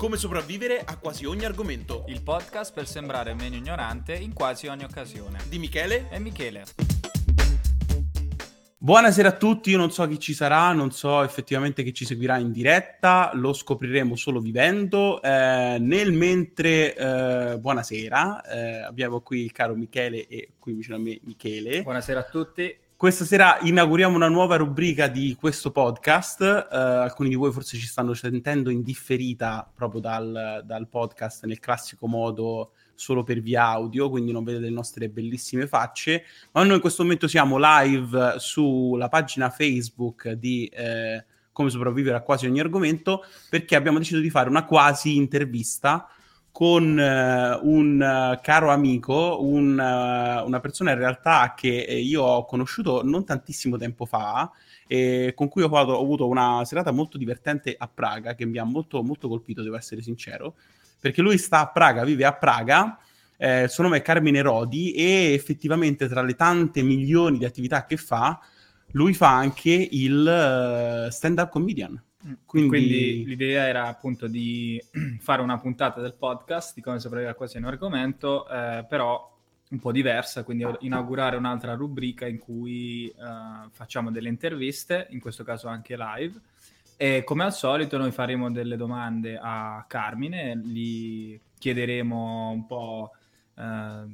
Come sopravvivere a quasi ogni argomento. Il podcast per sembrare meno ignorante in quasi ogni occasione. Di Michele e Michele. Buonasera a tutti, io non so chi ci sarà, non so effettivamente chi ci seguirà in diretta, lo scopriremo solo vivendo. Eh, nel mentre, eh, buonasera, eh, abbiamo qui il caro Michele e qui vicino a me Michele. Buonasera a tutti. Questa sera inauguriamo una nuova rubrica di questo podcast. Uh, alcuni di voi forse ci stanno sentendo in differita proprio dal, dal, podcast nel classico modo solo per via audio, quindi non vedete le nostre bellissime facce. Ma noi in questo momento siamo live sulla pagina Facebook di eh, Come sopravvivere a quasi ogni argomento perché abbiamo deciso di fare una quasi intervista con uh, un uh, caro amico, un, uh, una persona in realtà che io ho conosciuto non tantissimo tempo fa e con cui ho, fatto, ho, avuto una serata molto divertente a Praga che mi ha molto, molto colpito, devo essere sincero, perché lui sta a Praga, vive a Praga, eh, il suo nome è Carmine Rodi e effettivamente tra le tante milioni di attività che fa, lui fa anche il stand-up comedian. Mm. Quindi... Quindi... l'idea era appunto di fare una puntata del podcast di come sopravvivere a quasi un argomento, eh, però un po' diversa, quindi inaugurare un'altra rubrica in cui eh, facciamo delle interviste, in questo caso anche live. E come al solito noi faremo delle domande a Carmine, gli chiederemo un po' eh,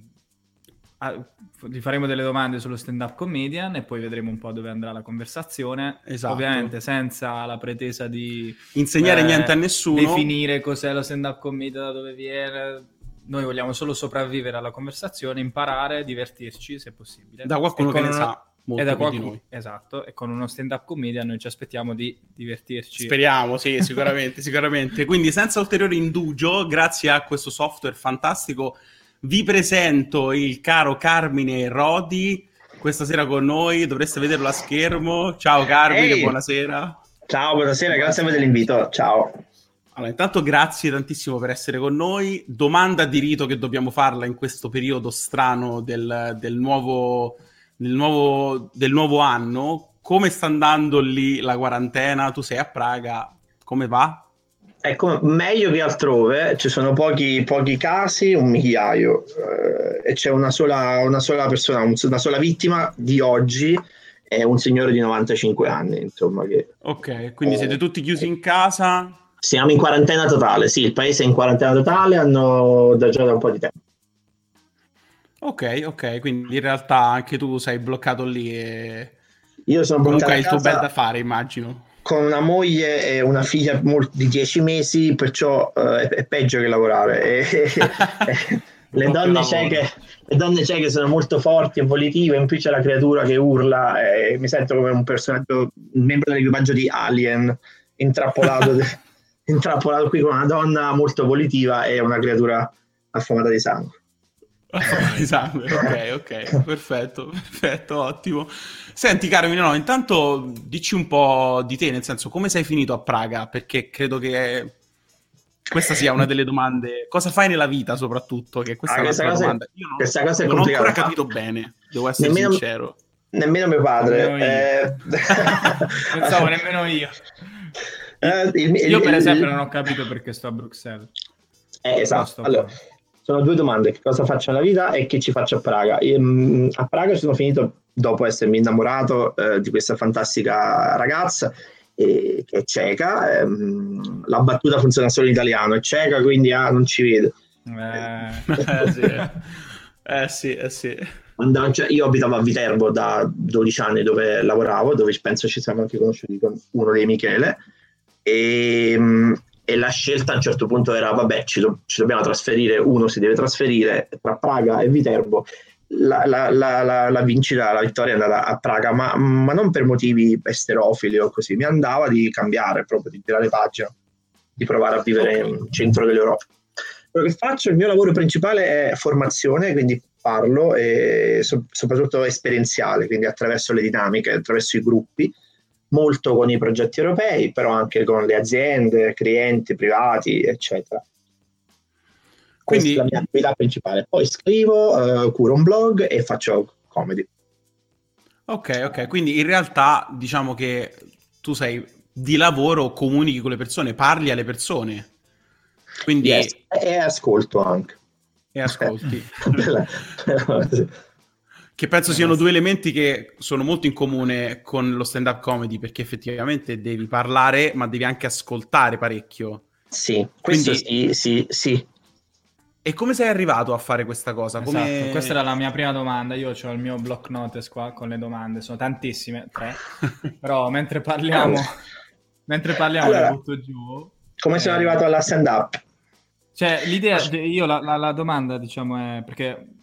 gli faremo delle domande sullo stand-up comedian e poi vedremo un po' dove andrà la conversazione. Esatto. Ovviamente senza la pretesa di insegnare eh, niente a nessuno, definire cos'è lo stand-up comedian, da dove viene. Noi vogliamo solo sopravvivere alla conversazione, imparare, divertirci se possibile. Da qualcuno che ne sa. Molto da qualcuno, esatto, e con uno stand-up comedian noi ci aspettiamo di divertirci. Speriamo, sì, sicuramente, sicuramente. Quindi senza ulteriore indugio, grazie a questo software fantastico vi presento il caro Carmine Rodi, questa sera con noi, dovreste vederlo a schermo. Ciao Carmine, Ehi. buonasera. Ciao, buonasera, grazie a voi dell'invito. Ciao. Allora, intanto grazie tantissimo per essere con noi. Domanda di rito che dobbiamo farla in questo periodo strano del, del, nuovo, del, nuovo, del nuovo anno. Come sta andando lì la quarantena? Tu sei a Praga, come va? Ecco, meglio che altrove, ci sono pochi, pochi casi, un migliaio, eh, e c'è una sola, una sola persona, una sola vittima di oggi, è un signore di 95 anni, insomma. Che, ok, quindi eh, siete tutti chiusi in casa? Siamo in quarantena totale, sì, il paese è in quarantena totale, hanno da già da un po' di tempo. Ok, ok, quindi in realtà anche tu sei bloccato lì e... Io sono Comunque hai il tuo bel da fare, immagino con una moglie e una figlia di 10 mesi, perciò uh, è, peggio che lavorare. Le, donne cieche, le, donne cieche, sono molto forti e volitive, in più c'è la creatura che urla e mi sento come un personaggio, un membro dell'equipaggio di Alien, intrappolato, intrappolato qui con una donna molto volitiva e una creatura affamata di sangue, ok, ok, perfetto, perfetto, ottimo. Senti Carmine, no, intanto dici un po' di te, nel senso come sei finito a Praga, perché credo che questa sia una delle domande. Cosa fai nella vita soprattutto? Che questa ah, è una domanda. Io non, questa cosa è non ho ancora capito bene, devo essere nemmeno, sincero. Nemmeno mio padre. Nemmeno. Eh... Pensavo nemmeno io. Eh, il, il, io per esempio il... non ho capito perché sto a Bruxelles. Eh, esatto. Allora, sono due domande, che cosa faccio nella vita e che ci faccio a Praga. Io, mm, a Praga sono finito dopo essermi innamorato eh, di questa fantastica ragazza eh, che è cieca, ehm, la battuta funziona solo in italiano, è cieca quindi ah, non ci vedo. Eh, eh sì, eh sì, eh sì. Andavo, cioè, io abitavo a Viterbo da 12 anni dove lavoravo, dove penso ci siamo anche conosciuti con uno dei Michele, e, mm, e la scelta a un certo punto era vabbè ci, do- ci dobbiamo trasferire, uno si deve trasferire tra Praga e Viterbo la, la, la, la, vincita, la vittoria è andata a Praga, ma, ma, non per motivi esterofili o così, mi andava di cambiare proprio, di tirare pagina, di provare a vivere okay. in centro dell'Europa. Quello che faccio, il mio lavoro principale è formazione, quindi parlo e so, soprattutto esperienziale, quindi attraverso le dinamiche, attraverso i gruppi, molto con i progetti europei, però anche con le aziende, clienti privati, eccetera. Quindi, Questa è la mia attività principale. Poi scrivo, uh, curo un blog e faccio comedy. Ok, ok. Quindi in realtà diciamo che tu sei di lavoro, comunichi con le persone, parli alle persone. Quindi... Yes. E ascolto anche. E ascolti. che penso siano due elementi che sono molto in comune con lo stand-up comedy, perché effettivamente devi parlare, ma devi anche ascoltare parecchio. Sì, questo Quindi... sì, sì, sì. E come sei arrivato a fare questa cosa? Come... Esatto, questa era la mia prima domanda. Io ho il mio block notes qua con le domande, sono tantissime, tre. Però mentre parliamo, mentre parliamo allora, butto giù. Come eh... sono arrivato alla stand-up? Cioè, l'idea, io la, la, la domanda, diciamo, è perché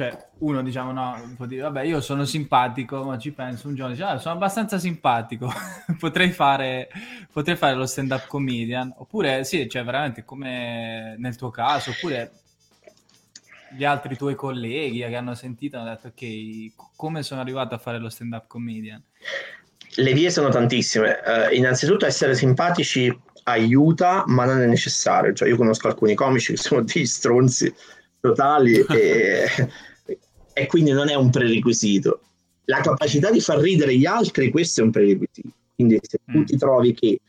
cioè, uno diciamo no, può dire vabbè io sono simpatico, ma ci penso un giorno, dice, ah, sono abbastanza simpatico, potrei, fare, potrei fare lo stand up comedian, oppure sì, cioè veramente come nel tuo caso, oppure gli altri tuoi colleghi che hanno sentito hanno detto ok, come sono arrivato a fare lo stand up comedian? Le vie sono tantissime, uh, innanzitutto essere simpatici aiuta, ma non è necessario, cioè io conosco alcuni comici che sono dei stronzi totali e, e quindi non è un prerequisito. La capacità di far ridere gli altri, questo è un prerequisito. Quindi se tu mm. ti trovi che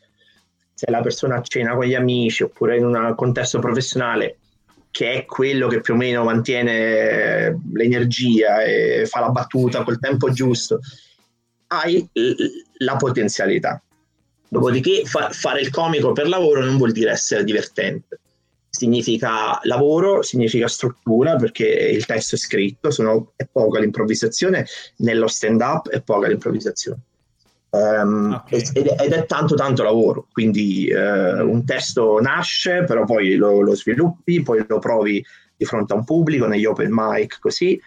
sei la persona a cena con gli amici oppure in un contesto professionale che è quello che più o meno mantiene l'energia e fa la battuta col tempo giusto, hai la potenzialità. Dopodiché fa- fare il comico per lavoro non vuol dire essere divertente significa lavoro, significa struttura perché il testo è scritto, sono, è poca l'improvvisazione, nello stand up è poca l'improvvisazione. Um, okay. ed, ed, è tanto tanto lavoro, quindi uh, un testo nasce, però poi lo, lo, sviluppi, poi lo provi di fronte a un pubblico, negli open mic, così.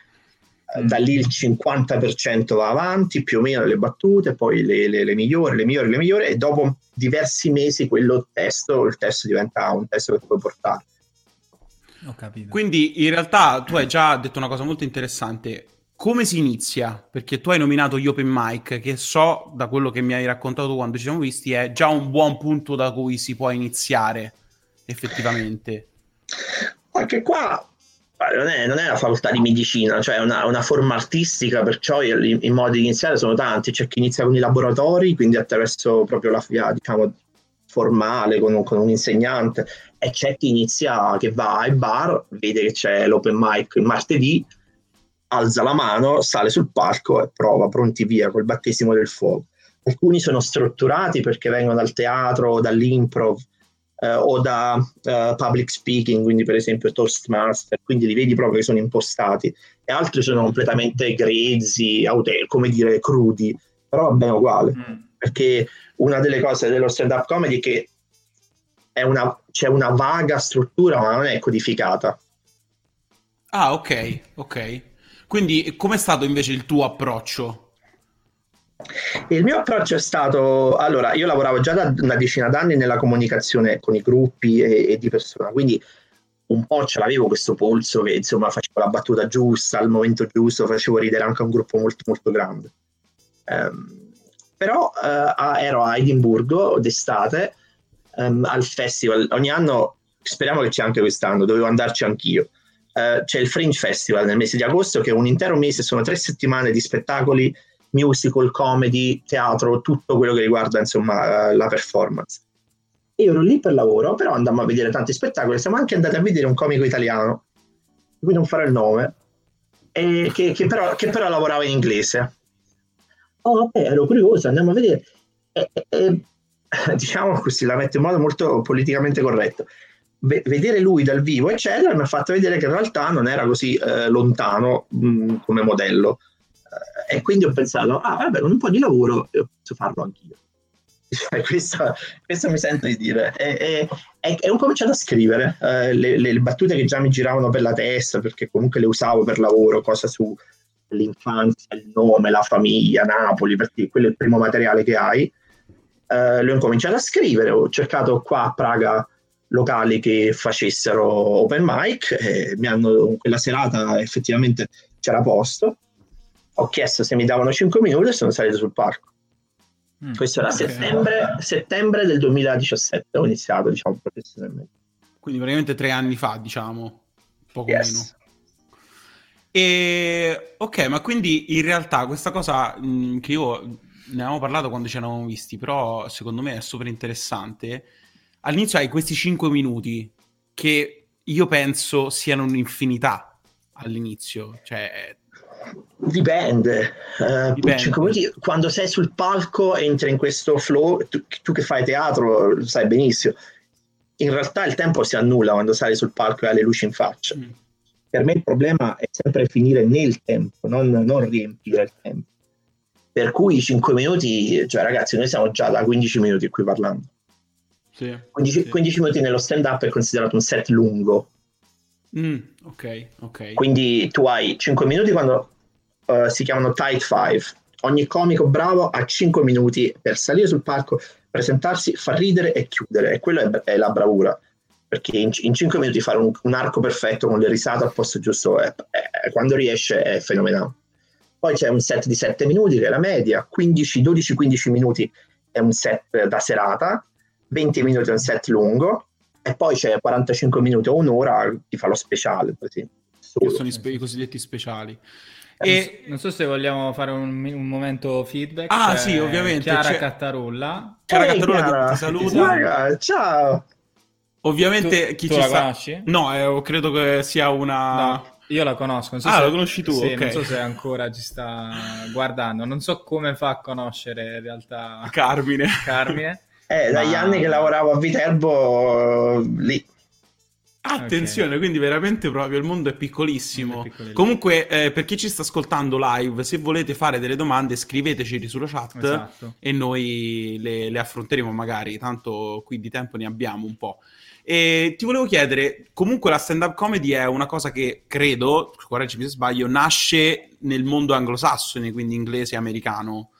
Da lì il 50% va avanti, più o meno le battute, poi le, le, le migliori, le migliori, le migliori, e dopo diversi mesi quello testo, il testo diventa un testo che puoi portare. Ho capito. Quindi in realtà tu hai già detto una cosa molto interessante. Come si inizia? Perché tu hai nominato gli open mic, che so da quello che mi hai raccontato quando ci siamo visti, è già un buon punto da cui si può iniziare effettivamente. Anche qua non è, non è una facoltà di medicina, cioè è una, una, forma artistica, perciò i, i, modi di iniziare sono tanti. C'è chi inizia con i laboratori, quindi attraverso proprio la via, diciamo, formale, con, con, un insegnante, e c'è chi inizia che va ai bar, vede che c'è l'open mic il martedì, alza la mano, sale sul palco e prova, pronti via col battesimo del fuoco. Alcuni sono strutturati perché vengono dal teatro, dall'improv, eh, o da uh, public speaking, quindi per esempio Toastmaster, quindi li vedi proprio che sono impostati, e altri sono completamente grezzi, aute- come dire, crudi, però va bene uguale, mm. perché una delle cose dello stand-up comedy è che è una, c'è una vaga struttura, ma non è codificata. Ah, ok, ok. Quindi com'è stato invece il tuo approccio? Il mio approccio è stato, allora, io lavoravo già da una decina d'anni nella comunicazione con i gruppi e, e di persona, quindi un po' ce l'avevo questo polso che insomma facevo la battuta giusta, al momento giusto, facevo ridere anche un gruppo molto molto grande. Um, però uh, ero a Edimburgo d'estate um, al festival, ogni anno, speriamo che c'è anche quest'anno, dovevo andarci anch'io. Uh, c'è il Fringe Festival nel mese di agosto che è un intero mese, sono tre settimane di spettacoli musical, comedy, teatro, tutto quello che riguarda insomma la performance. Io ero lì per lavoro, però andammo a vedere tanti spettacoli, siamo anche andati a vedere un comico italiano, di cui non farò il nome, che, che, però, che, però, lavorava in inglese. Oh, vabbè, ero curioso, andiamo a vedere. E, e, diciamo così, la metto in modo molto politicamente corretto. Vedere lui dal vivo, eccetera, mi ha fatto vedere che in realtà non era così eh, lontano mh, come modello e quindi ho pensato, ah vabbè, con un po' di lavoro posso farlo anch'io. Cioè, questo, questo, mi sento di dire. E, e, e ho cominciato a scrivere eh, le, le, battute che già mi giravano per la testa, perché comunque le usavo per lavoro, cosa su l'infanzia, il nome, la famiglia, Napoli, perché quello è il primo materiale che hai. Eh, le ho cominciato a scrivere, ho cercato qua a Praga locali che facessero open mic mi hanno, quella serata effettivamente c'era posto ho chiesto se mi davano 5 minuti e sono salito sul palco. Mm, Questo era okay. settembre, settembre, del 2017, ho iniziato, diciamo, professionalmente. Quindi praticamente tre anni fa, diciamo, poco yes. meno. E ok, ma quindi in realtà questa cosa mh, mm, che io ne avevamo parlato quando ci eravamo visti, però secondo me è super interessante. all'inizio hai questi 5 minuti che io penso siano un'infinità all'inizio, cioè Dipende. Uh, Dipende. Minuti, quando sei sul palco entri in questo flow, tu, tu, che fai teatro lo sai benissimo. In realtà il tempo si annulla quando sali sul palco e hai le luci in faccia. Mm. Per me il problema è sempre finire nel tempo, non, non riempire il tempo. Per cui 5 minuti, cioè ragazzi, noi siamo già da 15 minuti qui parlando. Sì, 15, sì. 15 minuti nello stand up è considerato un set lungo. Mm, ok, ok. Quindi tu hai 5 minuti quando uh, si chiamano tight five. Ogni comico bravo ha 5 minuti per salire sul palco, presentarsi, far ridere e chiudere. E quella è, è la bravura. Perché in, in 5 minuti fare un, un, arco perfetto con le risate al posto giusto, è, è, quando riesce è fenomenale. Poi c'è un set di 7 minuti che è la media, 15, 12-15 minuti è un set da serata, 20 minuti è un set lungo, e poi c'è 45 minuti o un'ora ti fa lo speciale. Così, sono i, i cosiddetti speciali. E... Non so se vogliamo fare un, un momento feedback. Ah, cioè, sì, ovviamente. Chiara c'è... Cattarulla. Chiara Cattarulla Chiara. ti saluta. Ciao. Ovviamente tu, chi tu ci la sta... conosci? No, eh, credo che sia una... No. Io la conosco. So ah, se... la conosci tu? Sì, okay. non so se ancora ci sta guardando. Non so come fa a conoscere in realtà Carmine. Carmine. eh, dagli ma... anni che lavoravo a Viterbo lì. Attenzione, okay. quindi veramente proprio il mondo è piccolissimo. È. Comunque, eh, per chi ci sta ascoltando live, se volete fare delle domande, scriveteci sulla chat esatto. e noi le, le, affronteremo magari, tanto qui di tempo ne abbiamo un po'. E ti volevo chiedere, comunque la stand-up comedy è una cosa che credo, correggimi se sbaglio, nasce nel mondo anglosassone, quindi inglese e americano.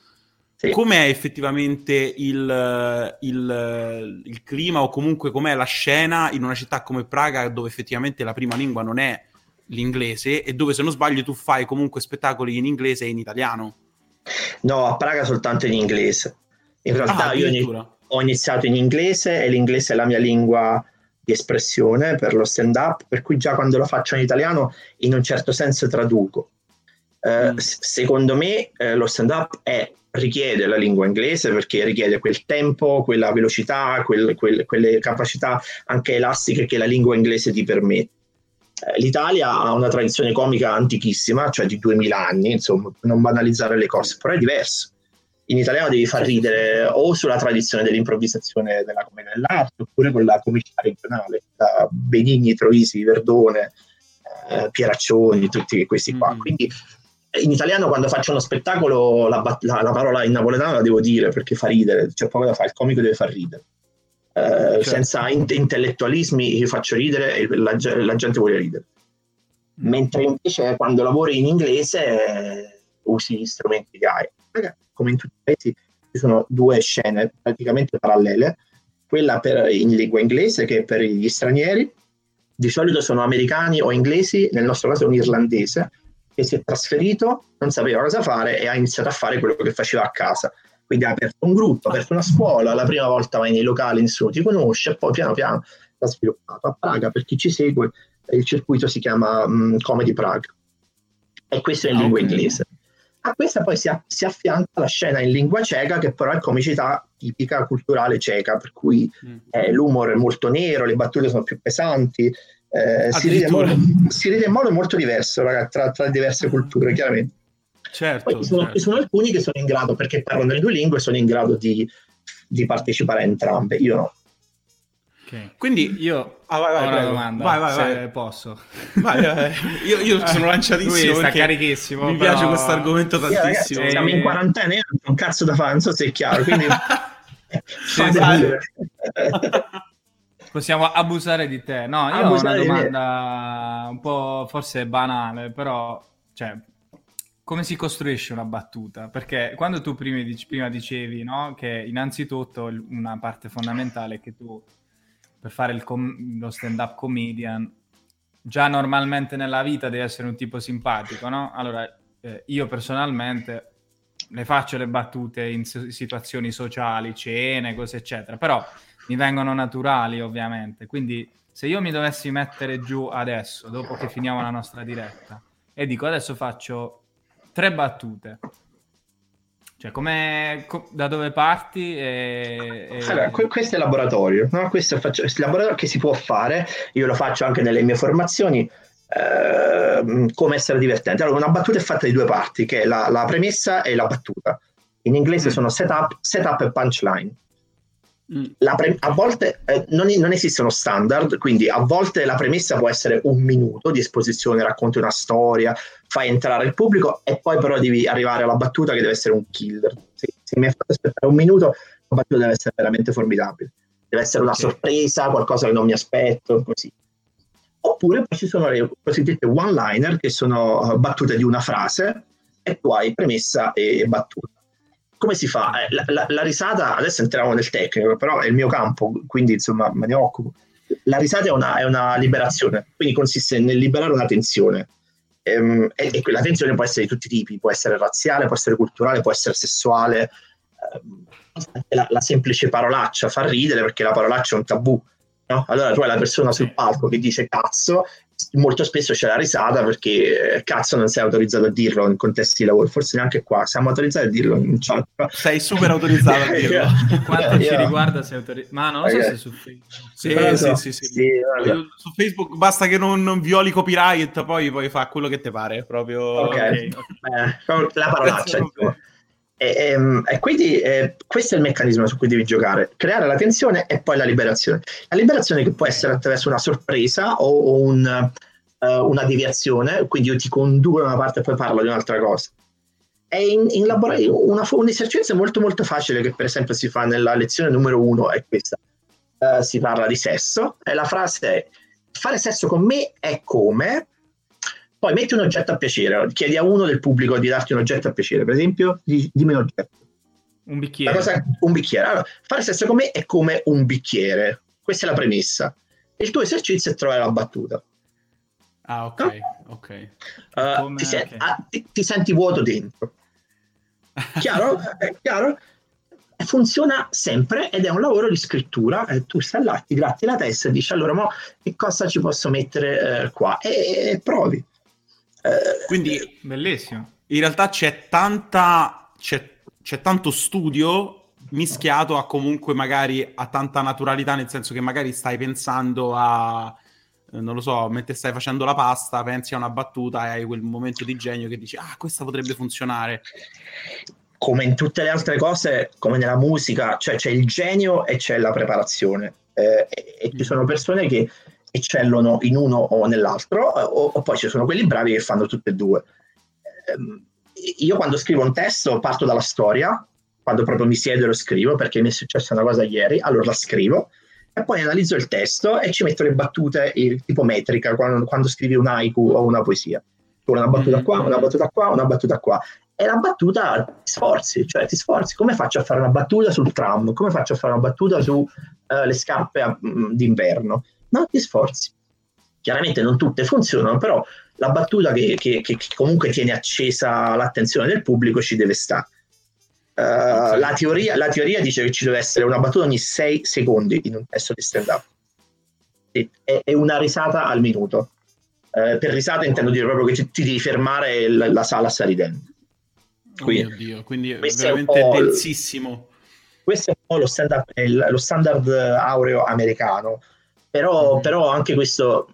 Sì. Com'è effettivamente il, il, il, clima o comunque com'è la scena in una città come Praga dove effettivamente la prima lingua non è l'inglese e dove se non sbaglio tu fai comunque spettacoli in inglese e in italiano? No, a Praga soltanto in inglese. In realtà ah, io ho iniziato in inglese e l'inglese è la mia lingua di espressione per lo stand up, per cui già quando lo faccio in italiano in un certo senso traduco. Eh, mm. Secondo me eh, lo stand up è richiede la lingua inglese perché richiede quel tempo, quella velocità, quel, quel, quelle capacità anche elastiche che la lingua inglese ti permette. Eh, L'Italia ha una tradizione comica antichissima, cioè di 2000 anni, insomma, non banalizzare le cose, però è diverso. In italiano devi far ridere o sulla tradizione dell'improvvisazione della commedia dell'arte, oppure con la comicità regionale, da Benigni, Troisi, Verdone, eh, Pieraccioni, tutti questi qua. Mm. Quindi in italiano quando faccio uno spettacolo la, la, la, parola in napoletano la devo dire perché fa ridere, c'è poco da fare, il comico deve far ridere. Eh, certo. Senza in- intellettualismi io faccio ridere e la, la, gente vuole ridere. Mm. Mentre invece quando lavori in inglese eh, usi gli strumenti che hai. Come in tutti i paesi ci sono due scene praticamente parallele, quella per, in lingua inglese che è per gli stranieri, di solito sono americani o inglesi, nel nostro caso è un irlandese, che si è trasferito, non sapeva cosa fare e ha iniziato a fare quello che faceva a casa. Quindi ha aperto un gruppo, ha aperto una scuola, la prima volta vai nei locali, nessuno ti conosce, e poi piano piano l'ha sviluppato. A Praga, per chi ci segue, il circuito si chiama um, Comedy Prague. E questo è in lingua okay. inglese. A questa poi si, a- si, affianca la scena in lingua ceca, che però è comicità tipica culturale ceca, per cui mm. eh, l'umore è molto nero, le battute sono più pesanti, eh, si, ride modo, si, ride in modo molto diverso ragazzi, tra, tra diverse culture, chiaramente. Certo, Poi ci sono, certo. ci sono, alcuni che sono in grado, perché parlano le due lingue, sono in grado di, di partecipare a entrambe. Io no. Okay. Quindi io ah, vai, vai, ho una domanda, vai, vai, se vai. posso. Vai, vai. Io, io sono lanciatissimo. Lui sta carichissimo. Mi però... piace questo argomento tantissimo. Io, ragazzi, siamo in quarantena, non un cazzo da fare, non so se è chiaro. Quindi... Possiamo abusare di te. No, io abusare ho una domanda un po' forse banale, però, cioè, come si costruisce una battuta? Perché quando tu prima, dic- prima dicevi, no, che innanzitutto una parte fondamentale è che tu, per fare com- lo stand-up comedian, già normalmente nella vita devi essere un tipo simpatico, no? Allora, eh, io personalmente le faccio le battute in situazioni sociali, cene, cose eccetera, però mi vengono naturali ovviamente. Quindi se io mi dovessi mettere giù adesso, dopo che finiamo la nostra diretta, e dico adesso faccio tre battute, Cioè, come, da dove parti? E, e... Allora, questo è il laboratorio, no? questo, faccio, questo è il laboratorio che si può fare, io lo faccio anche nelle mie formazioni, eh, come essere divertente. Allora, una battuta è fatta di due parti, che è la, la premessa e la battuta. In inglese mm. sono setup, setup e punchline. Mm. Pre- a volte eh, non, non, esistono standard, quindi a volte la premessa può essere un minuto di esposizione, racconti una storia, fai entrare il pubblico e poi però devi arrivare alla battuta che deve essere un killer. Se, se mi hai fatto aspettare un minuto, la battuta deve essere veramente formidabile. Deve essere una okay. sorpresa, qualcosa che non mi aspetto, così. Oppure poi ci sono le cosiddette one-liner, che sono uh, battute di una frase, e tu hai premessa e battuta come si fa? Eh, la, la, la, risata, adesso entriamo nel tecnico, però è il mio campo, quindi insomma me ne occupo. La risata è una, è una liberazione, quindi consiste nel liberare una tensione. Ehm, e, e, la tensione può essere di tutti i tipi, può essere razziale, può essere culturale, può essere sessuale. Ehm, la, la, semplice parolaccia fa ridere perché la parolaccia è un tabù. No? Allora tu hai la persona sul palco che dice cazzo molto spesso c'è la risata perché eh, cazzo non sei autorizzato a dirlo in contesti di lavoro, forse neanche qua, siamo autorizzati a dirlo in chat. Sei super autorizzato a dirlo. Quanto ci riguarda sei autorizzato? Ma non lo so okay. se su Facebook. Sì, sì, sì, sì, sì. Su Facebook basta che non, non, violi copyright, poi puoi fare quello che ti pare, proprio... Ok, okay. Eh, la parolaccia. E, ehm, e, quindi eh, questo è il meccanismo su cui devi giocare, creare la tensione e poi la liberazione. La liberazione che può essere attraverso una sorpresa o, o un, uh, una deviazione, quindi io ti conduco da una parte e poi parlo di un'altra cosa. E in, in laboratorio una, un esercizio molto molto facile che per esempio si fa nella lezione numero uno è questa. Uh, si parla di sesso e la frase è fare sesso con me è come poi metti un oggetto a piacere, chiedi a uno del pubblico di darti un oggetto a piacere, per esempio, dimmi un oggetto. Un bicchiere. Cosa, un bicchiere. Allora, fare sesso con me è come un bicchiere. Questa è la premessa. Il tuo esercizio è trovare la battuta. Ah, ok. No? okay. Uh, ti, sen- okay. ah, ti, ti, senti vuoto dentro. Chiaro? è chiaro? funziona sempre ed è un lavoro di scrittura. Eh, tu stai là, ti gratti la testa e dici allora, mo, che cosa ci posso mettere eh, qua? E, e provi. Quindi, bellissimo. In realtà c'è tanta, c'è, c'è tanto studio mischiato a comunque magari a tanta naturalità, nel senso che magari stai pensando a, non lo so, mentre stai facendo la pasta, pensi a una battuta e hai quel momento di genio che dici, ah, questa potrebbe funzionare. Come in tutte le altre cose, come nella musica, cioè c'è il genio e c'è la preparazione. Eh, e, e, ci mm. sono persone che eccellono in uno o nell'altro, o, o, poi ci sono quelli bravi che fanno tutte e due. Eh, io quando scrivo un testo parto dalla storia, quando proprio mi siedo e lo scrivo, perché mi è successa una cosa ieri, allora la scrivo, e poi analizzo il testo e ci metto le battute tipo metrica, quando, quando scrivi un haiku o una poesia. Una battuta qua, una battuta qua, una battuta qua. E la battuta ti sforzi, cioè ti sforzi. Come faccio a fare una battuta sul tram? Come faccio a fare una battuta sulle uh, scarpe mh, d'inverno? No? ti sforzi. Chiaramente non tutte funzionano, però la battuta che, che, che comunque tiene accesa l'attenzione del pubblico ci deve stare. Uh, la, teoria, la, teoria, dice che ci deve essere una battuta ogni 6 secondi in un testo di stand-up. E, è, una risata al minuto. Uh, per risata intendo dire proprio che ti, ti devi fermare e la, la sala sta ridendo. Quindi, oh Dio, quindi è veramente è densissimo. Questo è un po' lo standard, lo standard aureo americano però, mm. però anche questo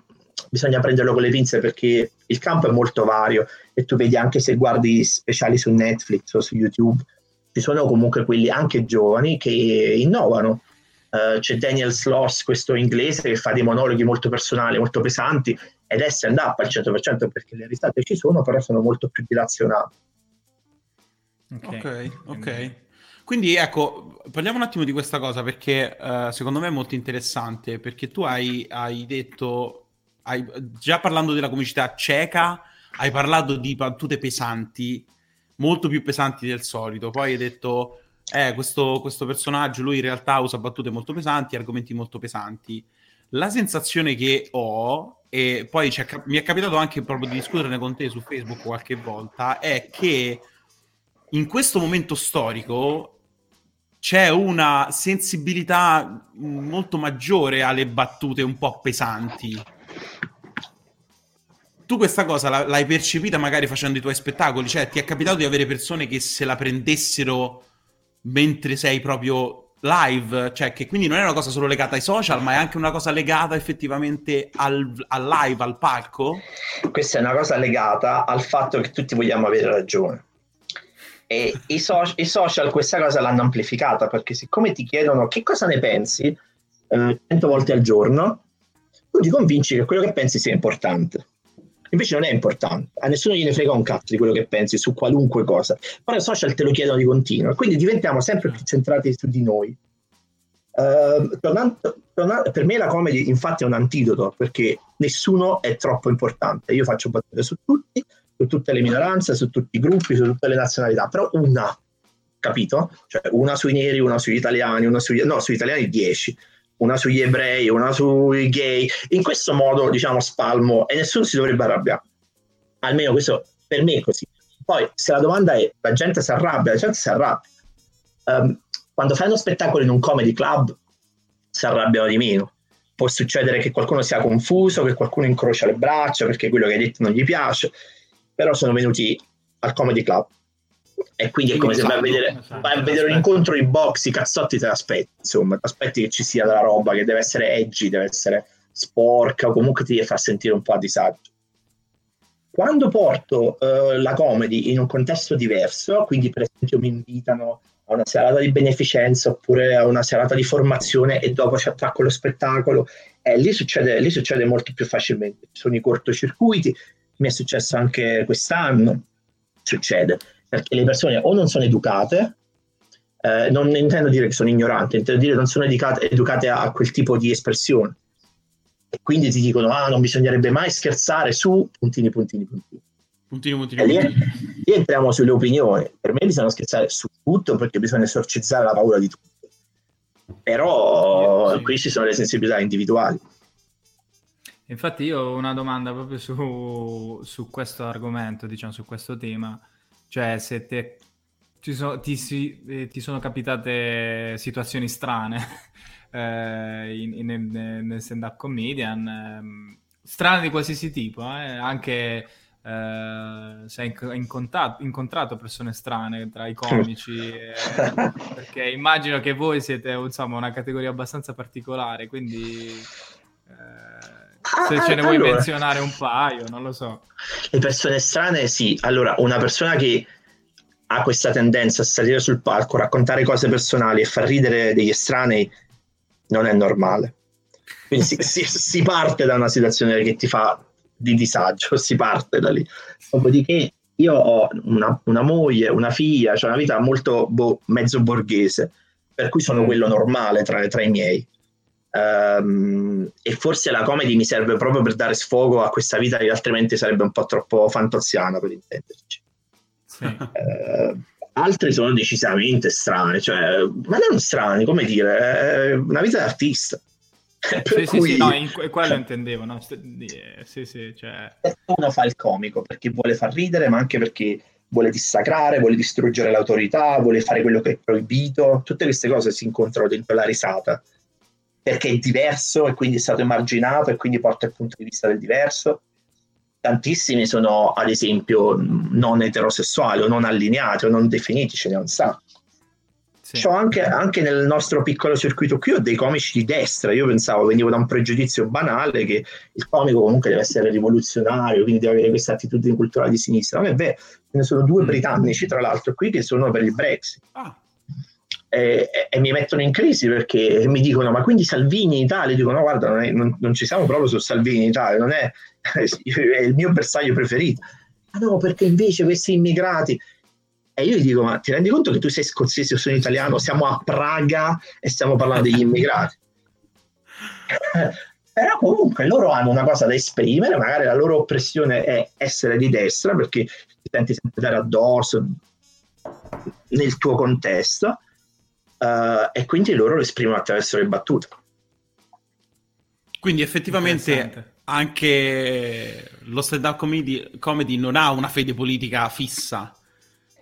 bisogna prenderlo con le pinze perché il campo è molto vario e tu vedi anche se guardi speciali su Netflix o su YouTube, ci sono comunque quelli anche giovani che innovano. Uh, c'è Daniel Sloss, questo inglese, che fa dei monologhi molto personali, molto pesanti ed è stand up al 100% perché le risate ci sono, però sono molto più dilazionate. Ok, ok. okay. Quindi ecco, parliamo un attimo di questa cosa perché uh, secondo me è molto interessante, perché tu hai, hai detto, hai, già parlando della comicità cieca, hai parlato di battute pesanti, molto più pesanti del solito, poi hai detto, eh, questo, questo personaggio, lui in realtà usa battute molto pesanti, argomenti molto pesanti. La sensazione che ho, e poi mi è capitato anche proprio di discuterne con te su Facebook qualche volta, è che in questo momento storico c'è una sensibilità molto maggiore alle battute un po' pesanti. tu questa cosa l'hai percepita magari facendo i tuoi spettacoli? Cioè, ti è capitato di avere persone che se la prendessero mentre sei proprio live? Cioè, che quindi non è una cosa solo legata ai social, ma è anche una cosa legata effettivamente al, al live, al palco? Questa è una cosa legata al fatto che tutti vogliamo avere ragione. E i, so- i social questa cosa l'hanno amplificata perché siccome ti chiedono che cosa ne pensi eh, 100 volte al giorno, tu ti convinci che quello che pensi sia importante. Invece non è importante, a nessuno gliene frega un cazzo di quello che pensi su qualunque cosa. Ora i social te lo chiedono di continuo, quindi diventiamo sempre più centrati su di noi. Uh, tornando, tornando, per me la comedy infatti è un antidoto perché nessuno è troppo importante. Io faccio battute su tutti, su tutte le minoranze, su tutti i gruppi, su tutte le nazionalità, però una, capito? Cioè una sui neri, una sugli italiani, una sugli... no, sugli italiani 10 una sugli ebrei, una sui gay. In questo modo, diciamo, spalmo e nessuno si dovrebbe arrabbiare. Almeno questo per me è così. Poi, se la domanda è la gente si arrabbia, la gente si arrabbia. Um, quando fai uno spettacolo in un comedy club si arrabbiano di meno. Può succedere che qualcuno sia confuso, che qualcuno incrocia le braccia perché quello che hai detto non gli piace, però sono venuti al comedy club e quindi è come se vai a vedere, vai a vedere un incontro di box, i cazzotti te l'aspetti, insomma, ti aspetti che ci sia della roba che deve essere edgy, deve essere sporca o comunque ti deve far sentire un po' a disagio. Quando porto uh, la comedy in un contesto diverso, quindi per esempio mi invitano a una serata di beneficenza oppure a una serata di formazione e dopo ci attacco lo spettacolo, eh, lì, succede, lì succede molto più facilmente. Ci sono i cortocircuiti, mi è successo anche quest'anno, succede perché le persone o non sono educate, eh, non intendo dire che sono ignoranti, intendo dire che non sono educate, educate a, a, quel tipo di espressione. E quindi ti dicono, ah, non bisognerebbe mai scherzare su puntini, puntini, puntini. Puntini, puntini, e lì, lì entriamo sulle opinioni. Per me bisogna scherzare su tutto perché bisogna esorcizzare la paura di tutti. Però sì, sì. qui ci sono le sensibilità individuali. Infatti io ho una domanda proprio su, su questo argomento, diciamo, su questo tema. Cioè, se te, ci so, ti, si, eh, ti, sono capitate situazioni strane eh, in, in, nel stand-up comedian, eh, strane di qualsiasi tipo, eh, anche eh, se hai incontrato, incontrato, persone strane tra i comici, eh, perché immagino che voi siete insomma una categoria abbastanza particolare, quindi se ce ne vuoi allora, menzionare un paio, non lo so. Le persone strane, sì. Allora, una persona che ha questa tendenza a salire sul palco, raccontare cose personali e far ridere degli estranei non è normale. Quindi si, si, si, parte da una situazione che ti fa di disagio, si parte da lì. Dopodiché io ho una, una moglie, una figlia, cioè una vita molto bo- mezzo borghese, per cui sono mm. quello normale tra, tra i miei. Um, e forse la comedy mi serve proprio per dare sfogo a questa vita che altrimenti sarebbe un po' troppo fantoziana per intenderci. Sì. Uh, altre sono decisamente strane, cioè, ma non strane, come dire, è una vita d'artista. Per sì, cui... sì, no, in quello intendevo, no? Sì, sì, cioè... Uno fa il comico perché vuole far ridere, ma anche perché vuole dissacrare, vuole distruggere l'autorità, vuole fare quello che è proibito. Tutte queste cose si incontrano dentro la risata perché è diverso e quindi è stato emarginato e quindi porta il punto di vista del diverso. Tantissimi sono, ad esempio, non eterosessuali o non allineati o non definiti, ce ne un sacco. Sì. Anche, anche, nel nostro piccolo circuito qui ho dei comici di destra. Io pensavo, venivo da un pregiudizio banale che il comico comunque deve essere rivoluzionario, quindi deve avere questa attitudine culturale di sinistra. Non è vero, ce ne sono due mm. britannici, tra l'altro, qui che sono per il Brexit. Ah e, e, mi mettono in crisi perché mi dicono ma quindi Salvini in Italia? Dico no guarda non, è, non, non, ci siamo proprio su Salvini in Italia, non è, è il mio bersaglio preferito. Ma no perché invece questi immigrati... E io gli dico ma ti rendi conto che tu sei scozzese o sono italiano? Siamo a Praga e stiamo parlando degli immigrati. Però comunque loro hanno una cosa da esprimere, magari la loro oppressione è essere di destra perché ti senti sempre dare addosso nel tuo contesto uh, e quindi loro lo esprimono attraverso le battute. Quindi effettivamente anche lo stand-up comedy, comedy, non ha una fede politica fissa,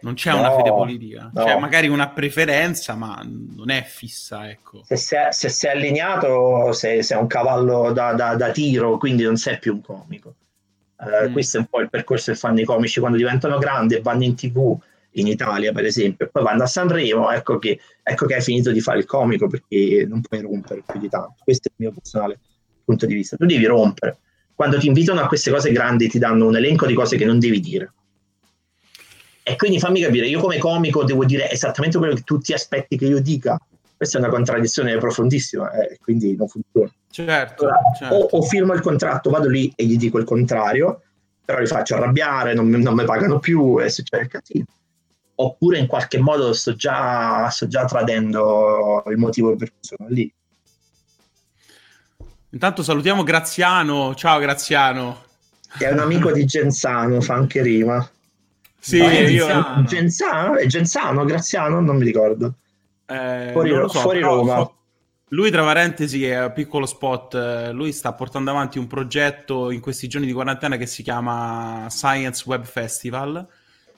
non c'è no, una fede politica, no. c'è magari una preferenza, ma non è fissa. Ecco. Se, sei, se sei allineato, sei, sei un cavallo da, da, da, tiro, quindi non sei più un comico. Uh, mm. Questo è un po' il percorso che fanno i comici quando diventano grandi e vanno in tv in Italia, per esempio, e poi vanno a Sanremo, ecco che, ecco che hai finito di fare il comico perché non puoi rompere più di tanto. Questo è il mio personale punto di vista. Tu devi rompere. Quando ti invitano a queste cose grandi ti danno un elenco di cose che non devi dire. E quindi fammi capire, io come comico devo dire esattamente quello che tutti aspetti che io dica. Questa è una contraddizione profondissima, eh, quindi non funziona. Certo, allora, certo. O, o, firmo il contratto, vado lì e gli dico il contrario, però li faccio arrabbiare, non, non mi pagano più e succede il casino oppure in qualche modo sto già, sto già tradendo il motivo per cui sono lì. Intanto salutiamo Graziano. Ciao Graziano. È un amico di Genzano, fa anche rima. Sì, no, io... Genzano. Genzano? È Genzano, Graziano? Non mi ricordo. Eh, fuori, so, fuori Roma. So. Lui, tra parentesi, è un piccolo spot. Lui sta portando avanti un progetto in questi giorni di quarantena che si chiama Science Web Festival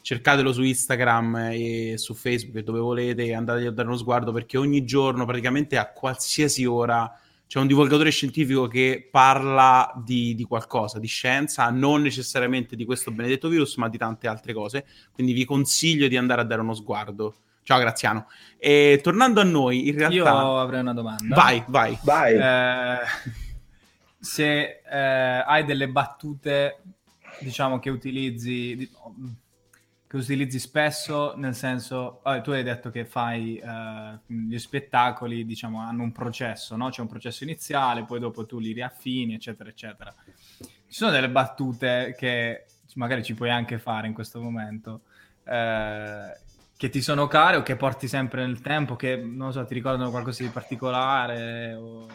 cercatelo su Instagram e su Facebook dove volete e andate a dare uno sguardo perché ogni giorno praticamente a qualsiasi ora c'è un divulgatore scientifico che parla di, di, qualcosa, di scienza, non necessariamente di questo benedetto virus, ma di tante altre cose. Quindi vi consiglio di andare a dare uno sguardo. Ciao Graziano. E tornando a noi, in realtà... Io avrei una domanda. Vai, vai. vai. Eh, se eh, hai delle battute, diciamo, che utilizzi che utilizzi spesso, nel senso, oh, tu hai detto che fai uh, gli spettacoli, diciamo, hanno un processo, no? C'è un processo iniziale, poi dopo tu li riaffini, eccetera, eccetera. Ci sono delle battute che magari ci puoi anche fare in questo momento, eh, che ti sono care o che porti sempre nel tempo, che, non so, ti ricordano qualcosa di particolare? O...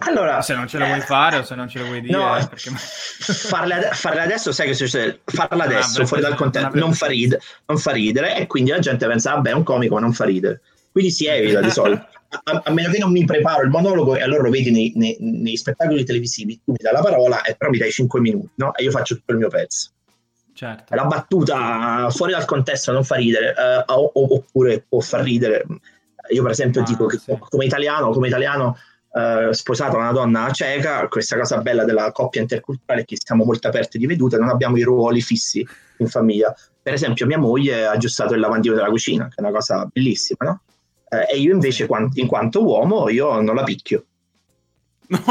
Allora, se non ce lo vuoi fare o se non ce lo vuoi dire, no, eh, perché... farle, farle, adesso, sai che succede? Farla adesso, fuori dal contesto, non fa, ridere, non fa ridere e quindi la gente pensa, vabbè, è un comico, ma non fa ridere. Quindi si evita di solito. A, a, meno che non mi preparo il monologo e allora lo vedi nei, nei, nei, spettacoli televisivi, tu mi dai la parola e però mi dai 5 minuti, no? E io faccio tutto il mio pezzo. Certo. La battuta fuori dal contesto non fa ridere, eh, oppure può far ridere. Io per esempio ah, dico che sì. come italiano, come italiano Uh, sposata una donna cieca, questa cosa bella della coppia interculturale è che siamo molto aperti di vedute, non abbiamo i ruoli fissi in famiglia. Per esempio, mia moglie ha aggiustato il lavandino della cucina, che è una cosa bellissima, no? Uh, e io invece, in quanto uomo, io non la picchio. No!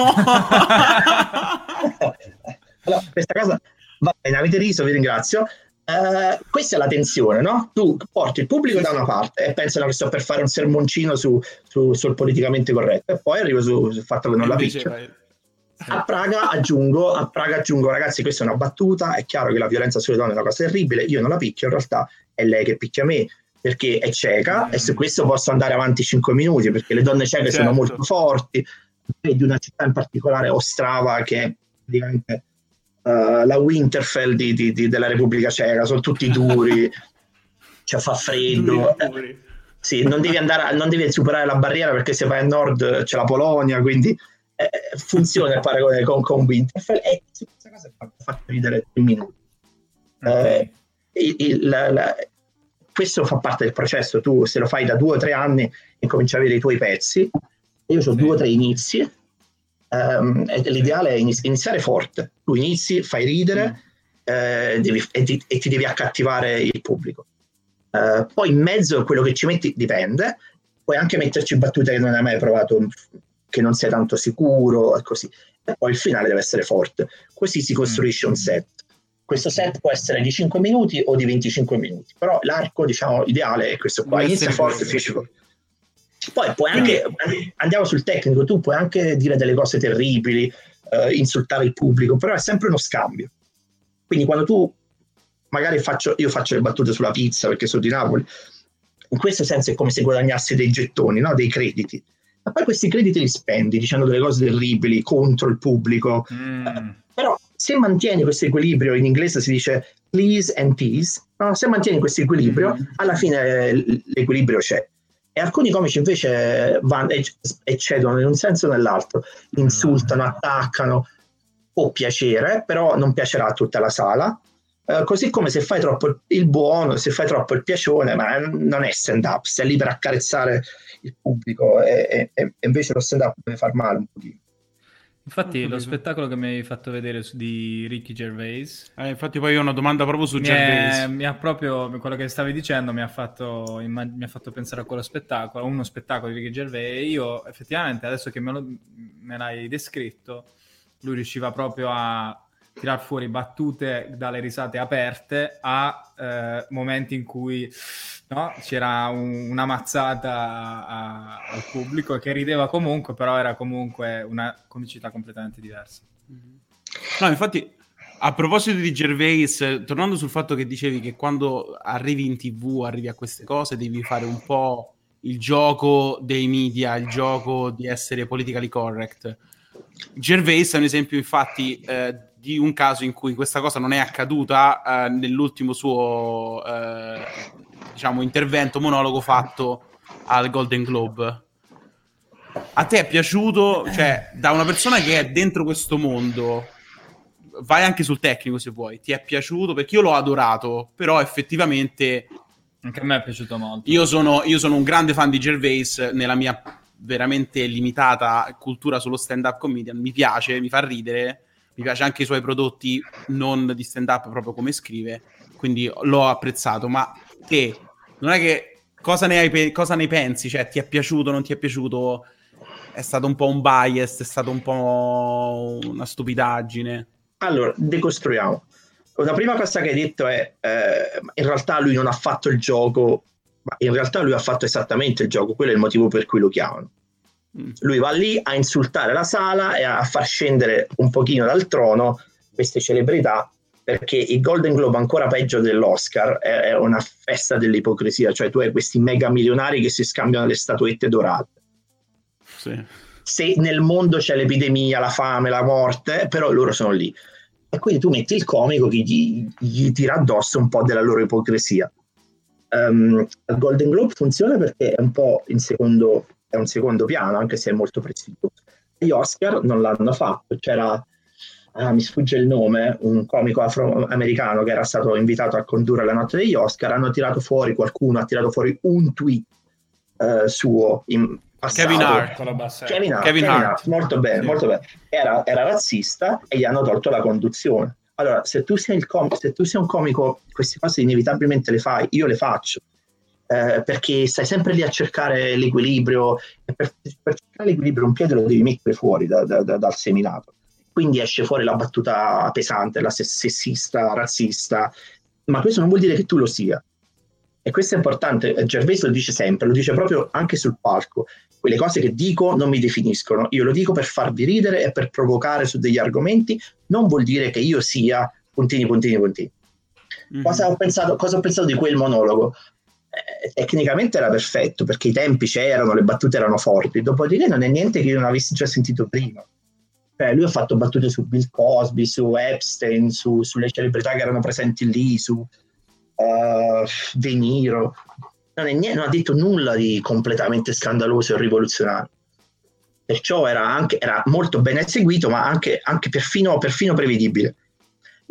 allora, questa cosa va bene, avete riso, vi ringrazio. Uh, questa è la tensione, no? Tu porti il pubblico da una parte e pensano che sto per fare un sermoncino su, su, sul politicamente corretto, e poi arrivo su, sul fatto che non la picchio. A Praga, aggiungo, a Praga aggiungo, ragazzi, questa è una battuta, è chiaro che la violenza sulle donne è una cosa terribile, io non la picchio, in realtà è lei che picchia me, perché è cieca mm. e su questo posso andare avanti 5 minuti, perché le donne cieche certo. sono molto forti, e di una città in particolare, Ostrava, che è praticamente uh, la Winterfell di, di, di, della Repubblica Ceca, sono tutti duri, cioè fa freddo. Duri, sì, non devi, andare, non devi superare la barriera perché se vai a nord c'è la Polonia, quindi eh, funziona il paragone con, con Winterfell e questa cosa fa, fa ridere in minuti. Eh, il, il, la, la, questo fa parte del processo, tu se lo fai da due o tre anni incominci a avere i tuoi pezzi, io ho sì. due o tre inizi Um, l'ideale è iniziare forte. Tu inizi, fai ridere mm. eh, devi, e, ti, e, ti, devi accattivare il pubblico. Uh, poi in mezzo quello che ci metti dipende, puoi anche metterci battute che non hai mai provato, che non sei tanto sicuro e così. E poi il finale deve essere forte. Così si costruisce mm. un set. Questo set può essere di 5 minuti o di 25 minuti, però l'arco diciamo ideale è questo qua. Inizia forte, finisce forte. Poi puoi anche, andiamo sul tecnico, tu puoi anche dire delle cose terribili, eh, insultare il pubblico, però è sempre uno scambio. Quindi quando tu, magari faccio, io faccio le battute sulla pizza perché sono di Napoli, in questo senso è come se guadagnassi dei gettoni, no? dei crediti. Ma poi questi crediti li spendi dicendo delle cose terribili contro il pubblico. Mm. Eh, però se mantieni questo equilibrio, in inglese si dice please and tease, no? se mantieni questo equilibrio, mm. alla fine eh, l'equilibrio c'è. E alcuni comici invece vanno, eccedono in un senso o nell'altro, insultano, attaccano, può piacere, però non piacerà a tutta la sala. Uh, così come se fai troppo il buono, se fai troppo il piacione, ma non è stand up, stai lì per accarezzare il pubblico e, e, e invece lo stand up deve far male un pochino. Infatti, lo spettacolo che mi hai fatto vedere di Ricky Gervais. Eh, infatti, poi ho una domanda proprio su mi Gervais. È, mi ha proprio quello che stavi dicendo, mi ha, fatto, mi ha fatto pensare a quello spettacolo, uno spettacolo di Ricky Gervais. Io, effettivamente, adesso che me, lo, me l'hai descritto, lui riusciva proprio a tirar fuori battute dalle risate aperte a eh, momenti in cui no, c'era un, una mazzata a, al pubblico che rideva comunque, però era comunque una comicità completamente diversa. No, infatti, a proposito di Gervais, tornando sul fatto che dicevi che quando arrivi in tv, arrivi a queste cose, devi fare un po' il gioco dei media, il gioco di essere politically correct. Gervais è un esempio, infatti, eh, di un caso in cui questa cosa non è accaduta eh, nell'ultimo suo eh, diciamo, intervento monologo fatto al Golden Globe. A te è piaciuto, cioè, da una persona che è dentro questo mondo, vai anche sul tecnico se vuoi, ti è piaciuto? Perché io l'ho adorato, però effettivamente... Anche a me è piaciuto molto. Io sono, io sono un grande fan di Gervais nella mia veramente limitata cultura sullo stand-up comedian. Mi piace, mi fa ridere, mi piace anche i suoi prodotti non di stand-up proprio come scrive, quindi l'ho apprezzato. Ma te, non è che cosa ne, hai, cosa ne pensi? Cioè, ti è piaciuto, non ti è piaciuto? È stato un po' un bias, è stato un po' una stupidaggine. Allora, decostruiamo. La prima cosa che hai detto è eh, in realtà lui non ha fatto il gioco, ma in realtà lui ha fatto esattamente il gioco, quello è il motivo per cui lo chiamano. Mm. Lui va lì a insultare la sala e a far scendere un pochino dal trono queste celebrità perché il Golden Globe ancora peggio dell'Oscar è una festa dell'ipocrisia, cioè tu hai questi mega milionari che si scambiano le statuette dorate. Sì. Se nel mondo c'è l'epidemia, la fame, la morte, però loro sono lì. E quindi tu metti il comico che gli, gli tira addosso un po' della loro ipocrisia. Um, il Golden Globe funziona perché è un po' in secondo, è un secondo piano, anche se è molto prestigioso. Gli Oscar non l'hanno fatto, c'era ah, mi sfugge il nome, un comico afroamericano che era stato invitato a condurre la notte degli Oscar, hanno tirato fuori, qualcuno ha tirato fuori un tweet eh, suo in passato. Kevin Hart. Kevin Hart, Kevin Hart, Hart. molto bene, sì. molto bene. Era, era, razzista e gli hanno tolto la conduzione. Allora, se tu, sei com- se tu sei un comico, queste cose inevitabilmente le fai, io le faccio. Eh, perché stai sempre lì a cercare l'equilibrio e per, per cercare l'equilibrio un piede lo devi mettere fuori da, da, da, dal seminato quindi esce fuori la battuta pesante, la sessista, razzista, ma questo non vuol dire che tu lo sia. E questo è importante, Gervais lo dice sempre, lo dice proprio anche sul palco. Quelle cose che dico non mi definiscono, io lo dico per farvi ridere e per provocare su degli argomenti, non vuol dire che io sia puntini, puntini, puntini. Mm-hmm. Cosa, ho pensato, cosa ho pensato di quel monologo? Eh, tecnicamente era perfetto perché i tempi c'erano, le battute erano forti, dopodiché non è niente che io non avessi già sentito prima. Cioè, lui ha fatto battute su Bill Cosby, su Epstein, su, sulle celebrità che erano presenti lì, su uh, De Niro. Non, niente, non, ha detto nulla di completamente scandaloso e rivoluzionario. Perciò era, anche, era molto ben eseguito, ma anche, anche perfino, perfino, prevedibile.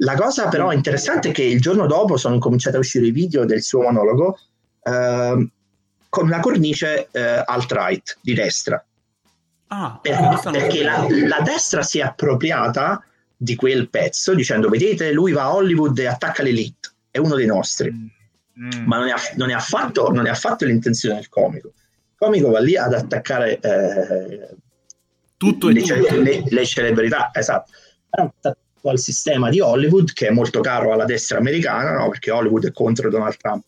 La cosa però interessante è che il giorno dopo sono cominciati a uscire i video del suo monologo uh, con una cornice uh, alt-right di destra Ah, perché, perché la, la, destra si è appropriata di quel pezzo dicendo vedete lui va a Hollywood e attacca l'elite, è uno dei nostri. Mm. mm. Ma non è, non, è affatto, non è, affatto, l'intenzione del comico. Il comico va lì ad attaccare eh, tutto le, le, le, celebrità, esatto. Al sistema di Hollywood che è molto caro alla destra americana, no? perché Hollywood è contro Donald Trump,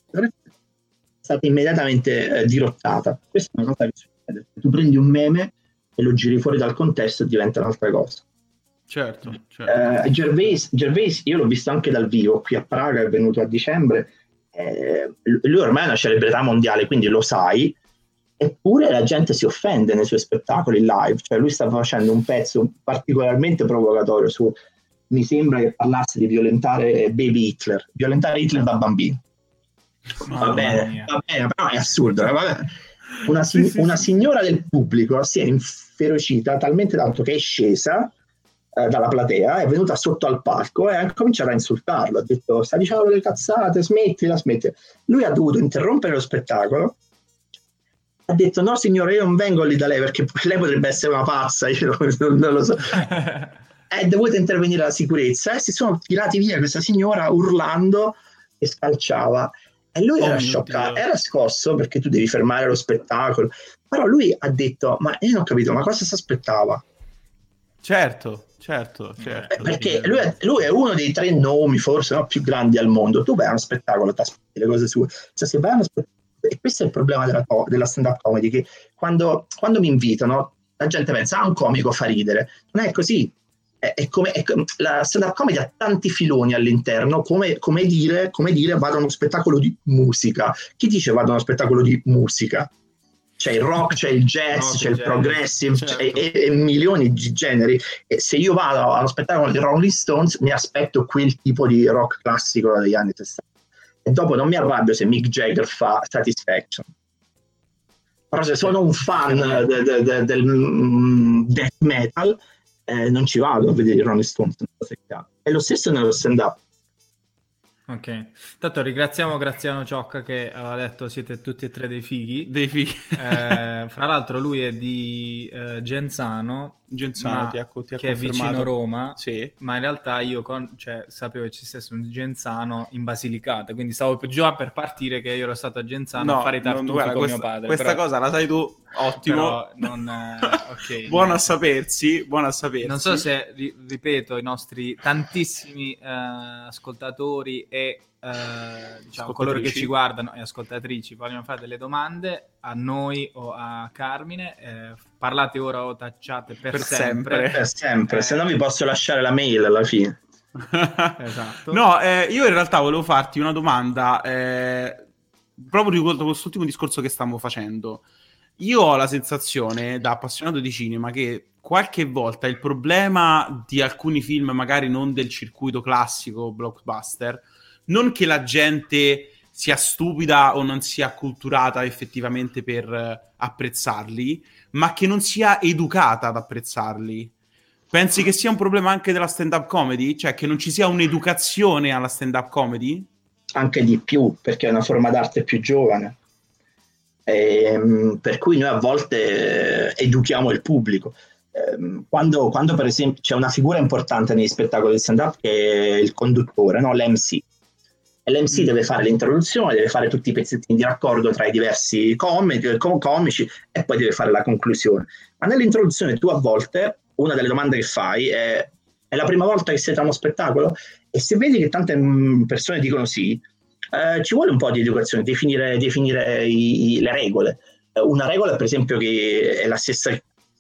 stata immediatamente eh, dirottata. Questa è una cosa che succede. Tu prendi un meme e lo giri fuori dal contesto e diventa un'altra cosa. Certo, certo. Eh, Gervais, Gervais, io l'ho visto anche dal vivo qui a Praga, è venuto a dicembre. Eh, lui ormai è una celebrità mondiale, quindi lo sai, eppure la gente si offende nei suoi spettacoli live. Cioè, lui sta facendo un pezzo particolarmente provocatorio su. Mi sembra che parlasse di violentare Baby Hitler, violentare Hitler da bambino. Va bene, va bene, però è assurdo. Eh, una, si- sì, sì, una signora del pubblico si è inferocita talmente tanto che è scesa eh, dalla platea, è venuta sotto al palco e ha cominciato a insultarlo. Ha detto: Sta dicendo delle cazzate, smettila, smettila. Lui ha dovuto interrompere lo spettacolo, ha detto no signore io non vengo lì da lei perché lei potrebbe essere una pazza, io non, non lo so. è dovuta intervenire la sicurezza e si sono tirati via questa signora urlando e scalciava. E lui oh era scioccato, era scosso perché tu devi fermare lo spettacolo. Però lui ha detto: Ma io non ho capito, ma cosa si aspettava? Certo, certo, certo. Eh, perché lui è, lui è, uno dei tre nomi, forse no, più grandi al mondo. Tu vai a uno spettacolo, ti aspetti le cose sue. Cioè, se vai a uno spettacolo, e questo è il problema della, della stand-up comedy, che quando, quando mi invitano, la gente pensa, ah, un comico fa ridere. Non è così è, è come, è, la stand-up comedy ha tanti filoni all'interno, come, come, dire, come dire vado a uno spettacolo di musica. Chi dice vado a uno spettacolo di musica? C'è il rock, c'è il jazz, no, c'è il genere. progressive, certo. c'è, e, e, milioni di generi. E se io vado a uno spettacolo di Rolling Stones, mi aspetto quel tipo di rock classico degli anni 60. E dopo non mi arrabbio se Mick Jagger fa Satisfaction. Però se sono un fan de, de, de, del mm, death metal, eh, non ci vado a vedere i Rolling Stones. È lo stesso nello stand-up. Ok, tanto ringraziamo Graziano Ciocca che aveva detto siete tutti e tre dei fighi. Dei fighi. eh, fra l'altro lui è di eh, Genzano, Genzano ti ha, ti ha che è vicino Roma, sì. ma in realtà io con, cioè, sapevo che ci stesse un Genzano in Basilicata, quindi stavo già per partire che io ero stato a Genzano no, a fare i tartufi con questa, mio padre. Questa però, cosa la sai tu, ottimo. Non, eh, okay, buono a sapersi, buono a sapersi. Non so se, ripeto, i nostri tantissimi eh, ascoltatori e eh, diciamo, coloro che ci guardano e ascoltatrici vogliono fare delle domande a noi o a Carmine, eh, parlate ora o tacciate per, per sempre. sempre. Per sempre, eh, se no vi posso lasciare la mail alla fine. esatto. No, eh, io in realtà volevo farti una domanda eh, proprio riguardo a quest'ultimo discorso che stiamo facendo. Io ho la sensazione, da appassionato di cinema, che qualche volta il problema di alcuni film, magari non del circuito classico blockbuster, non che la gente sia stupida o non sia acculturata effettivamente per eh, apprezzarli, ma che non sia educata ad apprezzarli. Pensi che sia un problema anche della stand-up comedy? Cioè che non ci sia un'educazione alla stand-up comedy? Anche di più, perché è una forma d'arte più giovane. E, ehm, per cui noi a volte eh, educhiamo il pubblico. Ehm, quando, quando, per esempio c'è una figura importante negli spettacoli di stand-up che è il conduttore, no? l'MC l'MC mm. deve fare l'introduzione, deve fare tutti i pezzettini di raccordo tra i diversi comici, comici e poi deve fare la conclusione. Ma nell'introduzione tu a volte, una delle domande che fai è è la prima volta che siete a uno spettacolo? E se vedi che tante mm, persone dicono sì, eh, ci vuole un po' di educazione, definire, definire i, i, le regole. Eh, una regola, per esempio, che è la stessa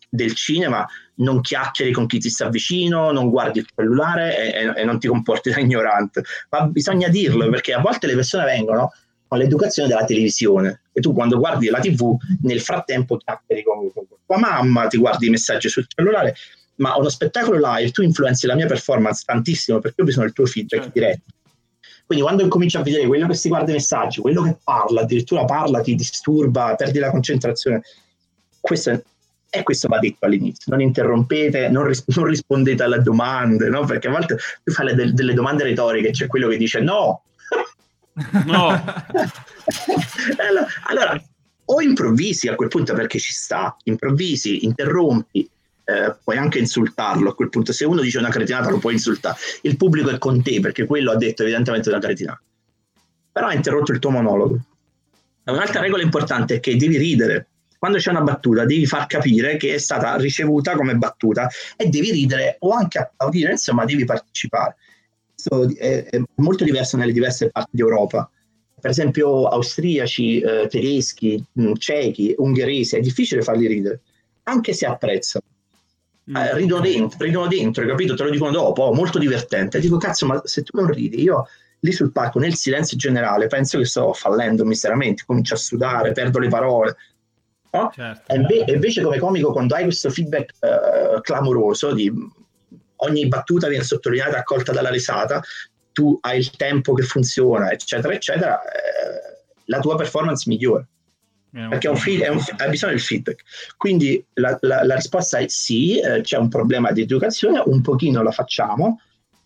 del cinema, non chiacchieri con chi ti sta vicino, non guardi il cellulare e, e, e non ti comporti da ignorante. Ma bisogna dirlo perché a volte le persone vengono con l'educazione della televisione e tu quando guardi la tv nel frattempo chiacchieri con, con tua mamma, ti guardi i messaggi sul cellulare, ma uno spettacolo live tu influenzi la mia performance tantissimo perché ho bisogno del tuo feedback certo. diretto. Quindi quando incominci a vedere quello che si guarda i messaggi, quello che parla, addirittura parla, ti disturba, perdi la concentrazione, questo è e questo va detto all'inizio, non interrompete, non, ris- non rispondete alle domande, no? perché a volte tu fai de- delle domande retoriche, c'è quello che dice no. No. allora, allora, o improvvisi a quel punto perché ci sta, improvvisi, interrompi, eh, puoi anche insultarlo a quel punto. Se uno dice una cretinata lo puoi insultare. Il pubblico è con te perché quello ha detto evidentemente una cretinata. Però ha interrotto il tuo monologo. Un'altra regola importante è che devi ridere quando c'è una battuta devi far capire che è stata ricevuta come battuta e devi ridere o anche applaudire, insomma devi partecipare. Questo è, è molto diverso nelle diverse parti d'Europa. Per esempio austriaci, eh, tedeschi, mh, mm, cechi, ungheresi, è difficile farli ridere, anche se apprezzano. Mm. Eh, ridono, dentro, ridono dentro, capito? Te lo dicono dopo, oh, molto divertente. E dico, cazzo, ma se tu non ridi, io lì sul palco, nel silenzio generale, penso che sto fallendo miseramente, comincio a sudare, perdo le parole. No? Certo. E, inve- invece come comico quando hai questo feedback uh, clamoroso di ogni battuta viene sottolineata e accolta dalla risata, tu hai il tempo che funziona, eccetera, eccetera, eh, la tua performance migliora. perché un feed, un, hai bisogno del feedback. Quindi la, la, la risposta è sì, eh, c'è un problema di educazione, un pochino la facciamo,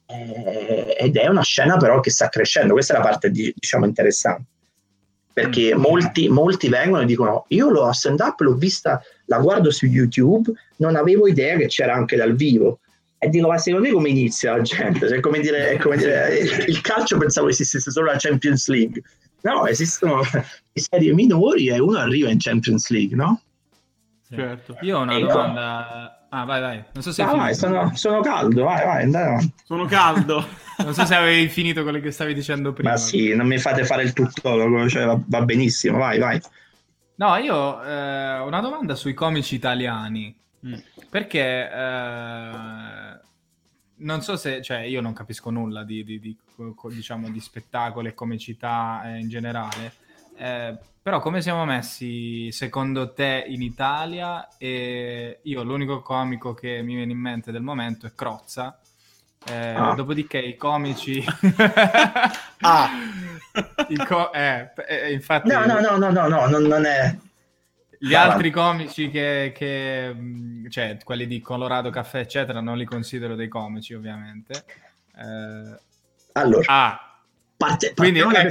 eh, ed è una scena però che sta crescendo. Questa è la parte di, diciamo interessante. Perché mm. molti, molti vengono e dicono io l'ho a stand up, l'ho vista, la guardo su YouTube, non avevo idea che c'era anche dal vivo. E dico, ma secondo me come inizia la gente? Cioè, come dire, è come dire, il calcio pensavo esistesse solo la Champions League. No, esistono le serie minori e uno arriva in Champions League, no? Certo. Io ho una e domanda... Ah, vai, vai. Non so se... Ah, vai, sono, sono, caldo, vai, vai, andai avanti. Sono caldo. non so se avevi finito quello che stavi dicendo prima. Ma sì, non mi fate fare il tuttologo, cioè va, va benissimo, vai, vai. No, io ho eh, una domanda sui comici italiani. Mm. Perché eh, non so se, cioè, io non capisco nulla di, di, di diciamo, di spettacolo e comicità eh, in generale. Eh, però come siamo messi secondo te in Italia? E io l'unico comico che mi viene in mente del momento è Crozza. Eh, ah. Dopodiché i comici... ah! I co- eh, eh, infatti... No, no, no, no, no, no non, non è... Gli altri comici che, che, cioè quelli di Colorado Caffè, eccetera, non li considero dei comici, ovviamente. Eh... Allora, ah, Parte, Quindi ecco, dammi,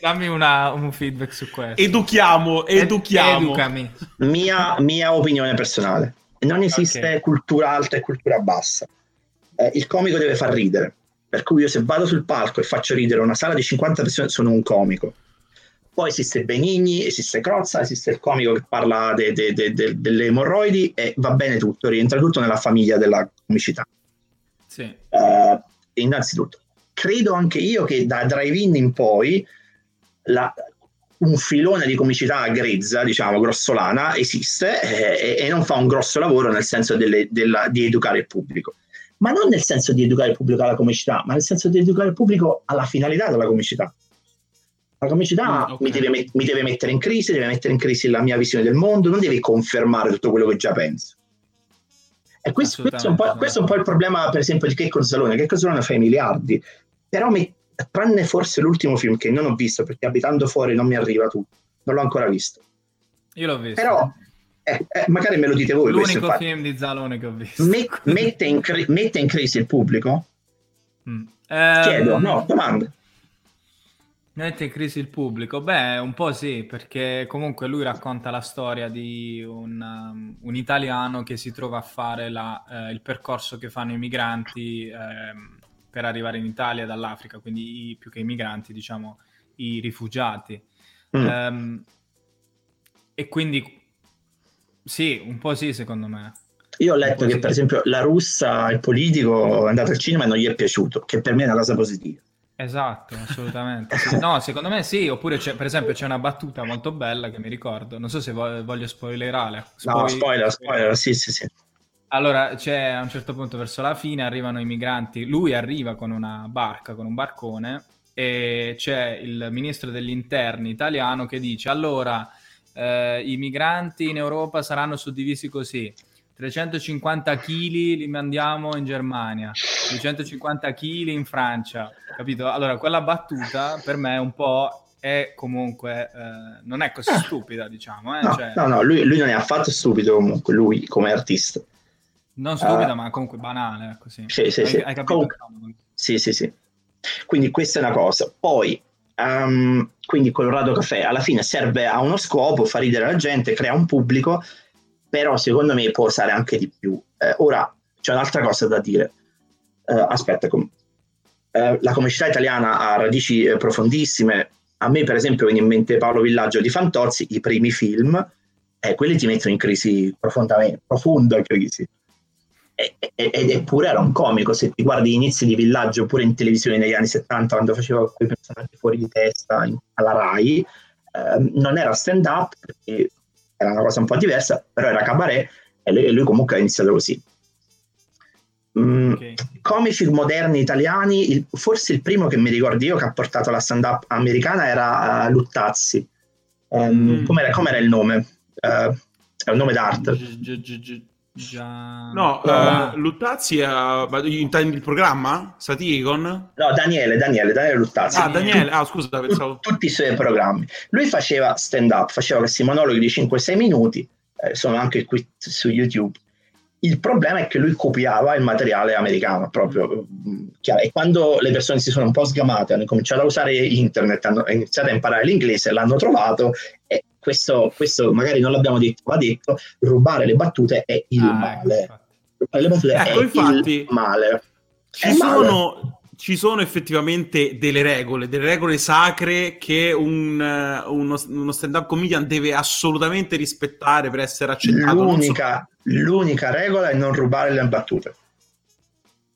dammi una, un feedback su questo. Educhiamo, educhiamo. Educami. Mia, mia opinione personale. Non esiste okay. cultura alta e cultura bassa. Eh, il comico deve far ridere. Per cui io se vado sul palco e faccio ridere una sala di 50 persone sono un comico. Poi esiste Benigni, esiste Crozza, esiste il comico che parla de, de, de, delle emorroidi e va bene tutto, rientra tutto nella famiglia della comicità. Sì. Uh, innanzitutto credo anche io che da drive-in in poi la, un filone di comicità grezza, diciamo, grossolana, esiste eh, e, e, non fa un grosso lavoro nel senso delle, della, di educare il pubblico. Ma non nel senso di educare il pubblico alla comicità, ma nel senso di educare il pubblico alla finalità della comicità. La comicità mm, okay. mi, deve, mi, deve, mettere in crisi, deve mettere in crisi la mia visione del mondo, non deve confermare tutto quello che già penso. E questo, questo, è questo, è un po', il problema, per esempio, di Checco Zalone. Checco Zalone fa i miliardi, però mi, tranne forse l'ultimo film che non ho visto perché abitando fuori non mi arriva tutto, non l'ho ancora visto. Io l'ho visto. Però eh, eh, magari me lo dite voi. L'unico questo, film di Zalone che ho visto. Met, mette, in cri- mette, in crisi il pubblico? Mm. Chiedo, um, no, domanda. Mette in crisi il pubblico? Beh, un po' sì, perché comunque lui racconta la storia di un, um, un italiano che si trova a fare la, eh, il percorso che fanno i migranti eh, per arrivare in Italia dall'Africa, quindi i, più che i migranti, diciamo i rifugiati. Mm. Um, e quindi sì, un po' sì, secondo me. Io ho letto che, sì. per esempio, la russa, il politico, è andato al cinema e non gli è piaciuto, che per me è una cosa positiva. Esatto, assolutamente. Sì. No, secondo me sì, oppure per esempio c'è una battuta molto bella che mi ricordo, non so se voglio spoilerare. Spoil- no, spoiler, spoiler, sì, sì, sì. Allora, c'è a un certo punto verso la fine arrivano i migranti, lui arriva con una barca, con un barcone e c'è il ministro degli interni italiano che dice allora eh, i migranti in Europa saranno suddivisi così 350 kg li mandiamo in Germania 250 kg in Francia capito? Allora quella battuta per me un po' è comunque eh, non è così stupida diciamo eh? no, cioè... no, no lui, lui non è affatto stupido comunque lui come artista non stupida, uh, ma comunque banale. Così. Sì, sì, hai, sì. Hai capito? Comunque, sì, sì, sì. Quindi questa è una cosa. Poi, um, quindi Colorado Caffè alla fine serve a uno scopo, fa ridere la gente, crea un pubblico, però secondo me può usare anche di più. Eh, ora, c'è un'altra cosa da dire. Uh, aspetta, com- uh, la comicità italiana ha radici eh, profondissime. A me, per esempio, viene in mente Paolo Villaggio di Fantozzi, i primi film, eh, quelli ti mettono in crisi profondamente, profonda crisi eppure era un comico se ti guardi gli inizi di Villaggio oppure in televisione negli anni 70 quando faceva quei personaggi fuori di testa in, alla RAI eh, non era stand up perché era una cosa un po' diversa però era cabaret e lui, e lui comunque ha iniziato così mm, okay. comici moderni italiani il, forse il primo che mi ricordo io che ha portato la stand up americana era uh, Luttazzi um, mm. com'era, com'era, il nome? Uh, è un nome d'arte G- g- g- Già... No, uh, Luttazzi uh, intendi il programma? Satiricon? No, Daniele, Daniele, Daniele Luttazzi. Ah, Daniele, ah scusa, pensavo... Tutti i suoi programmi. Lui faceva stand up, faceva questi monologhi di 5-6 minuti, eh, sono anche qui su YouTube, Il problema è che lui copiava il materiale americano proprio. mm, chiaro. E quando le persone si sono un po' sgamate, hanno cominciato a usare internet, hanno iniziato a imparare l'inglese, l'hanno trovato e questo, questo magari non l'abbiamo detto, va detto, rubare le battute è il Ah, ecco, male. infatti. Rubare le battute Ecco, è infatti, il male. Ci È male. sono, ci sono effettivamente delle regole, delle regole sacre che un, eh, uno, uno stand-up comedian deve assolutamente rispettare per essere accettato. non so- L'unica, l'unica regola è non rubare le battute.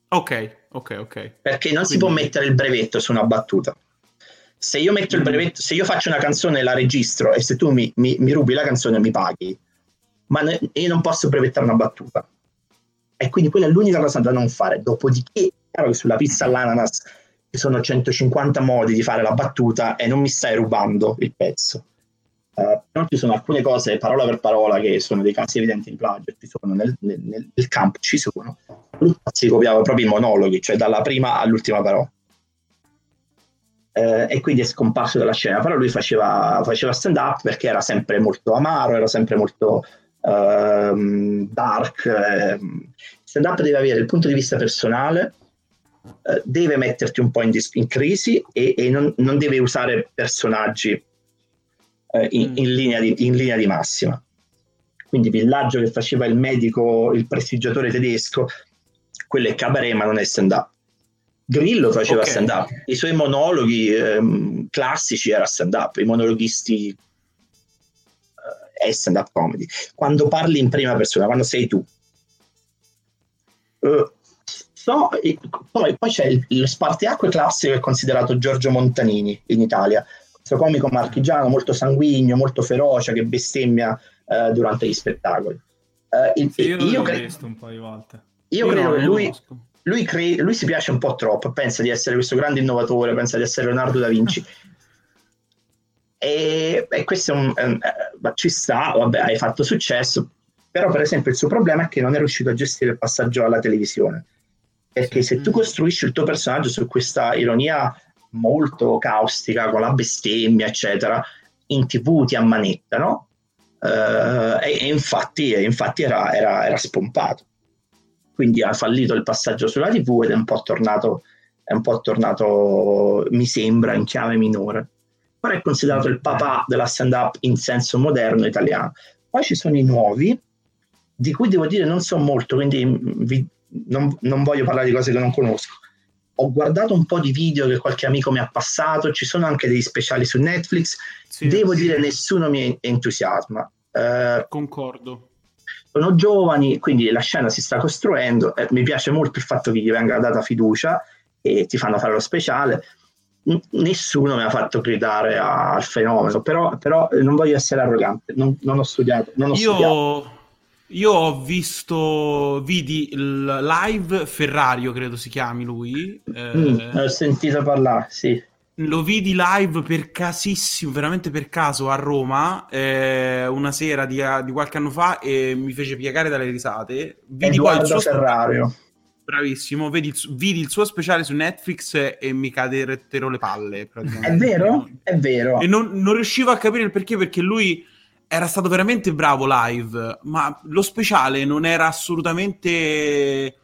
Ok, ok, ok. perché non si Quindi- può mettere il brevetto su una battuta. Se io metto il Mm. brevetto, se io faccio una canzone e la registro e se tu mi, mi- mi rubi la canzone mi paghi, ma ne- io non posso brevettare una battuta. E quindi quella è l'unica cosa da non fare. Dopodiché, è chiaro che sulla pizza all'ananas ci sono 150 modi di fare la battuta e non mi stai rubando il pezzo. Eh, però ci sono alcune cose, parola per parola, che sono dei casi evidenti di plagio, ci sono nel, nel- nel campo, ci sono. Si copiava proprio i monologhi, cioè dalla prima all'ultima parola. Eh, e quindi è scomparso dalla scena, però lui faceva, faceva stand up perché era sempre molto amaro, era sempre molto ehm, dark. ehm. Stand up deve avere il punto di vista personale, eh, deve metterti un po' in, dis- in crisi e, e non, non deve usare personaggi eh, in, Mm. in linea di, in linea di massima. Quindi Villaggio che faceva il medico, il prestigiatore tedesco, quello è cabaret ma non è stand up. Grillo faceva Ok. stand up, i suoi monologhi ehm, classici era stand up, i monologhisti eh, è stand up comedy. Quando parli in prima persona, quando sei tu. Eh, so, e- poi, poi c'è il, lo spartiacque classico che è considerato Giorgio Montanini in Italia, questo comico marchigiano molto sanguigno, molto feroce che bestemmia eh, durante gli spettacoli. Eh, il- Sì, io, io l'ho cre- visto un po' di volte. io Io credo no, che lui, conosco. Lui, cre- lui si piace un po' troppo, pensa di essere questo grande innovatore, pensa di essere Leonardo da Vinci. E, e questo è un, eh, ma ci sta, vabbè, hai fatto successo, però per esempio il suo problema è che non è riuscito a gestire il passaggio alla televisione. Perché se tu costruisci il tuo personaggio su questa ironia molto caustica, con la bestemmia, eccetera, in tv ti ammanettano, eh, e, e infatti, e infatti era, era- era spompato. Quindi ha fallito il passaggio sulla TV ed è un po' tornato, è un po' tornato mi sembra, in chiave minore. Ora è considerato il papà della stand-up in senso moderno italiano. Poi ci sono i nuovi, di cui devo dire non so molto, quindi vi- non, non voglio parlare di cose che non conosco. Ho guardato un po' di video che qualche amico mi ha passato, ci sono anche degli speciali su Netflix. Sì, Devo dire, nessuno mi entusiasma. Eh, concordo. Sono giovani, quindi la scena si sta costruendo. eh, mi piace molto il fatto che gli venga data fiducia e ti fanno fare lo speciale. N- nessuno mi ha fatto gridare a- al fenomeno, però, però non voglio essere arrogante, non, non ho studiato. Non ho studiato. Io, io ho visto, vidi il live Ferrario, credo si chiami lui. eh, Mm, ho sentito parlare, sì. Lo vidi live per casissimo, veramente per caso a Roma, eh, una sera di, di qualche anno fa e mi fece piegare dalle risate. Vidi poi il suo Ferrario. bravissimo, vedi vidi il suo speciale su Netflix e mi cadettero le palle. È vero? È vero. E non, non riuscivo a capire il perché, perché lui era stato veramente bravo live, ma lo speciale non era assolutamente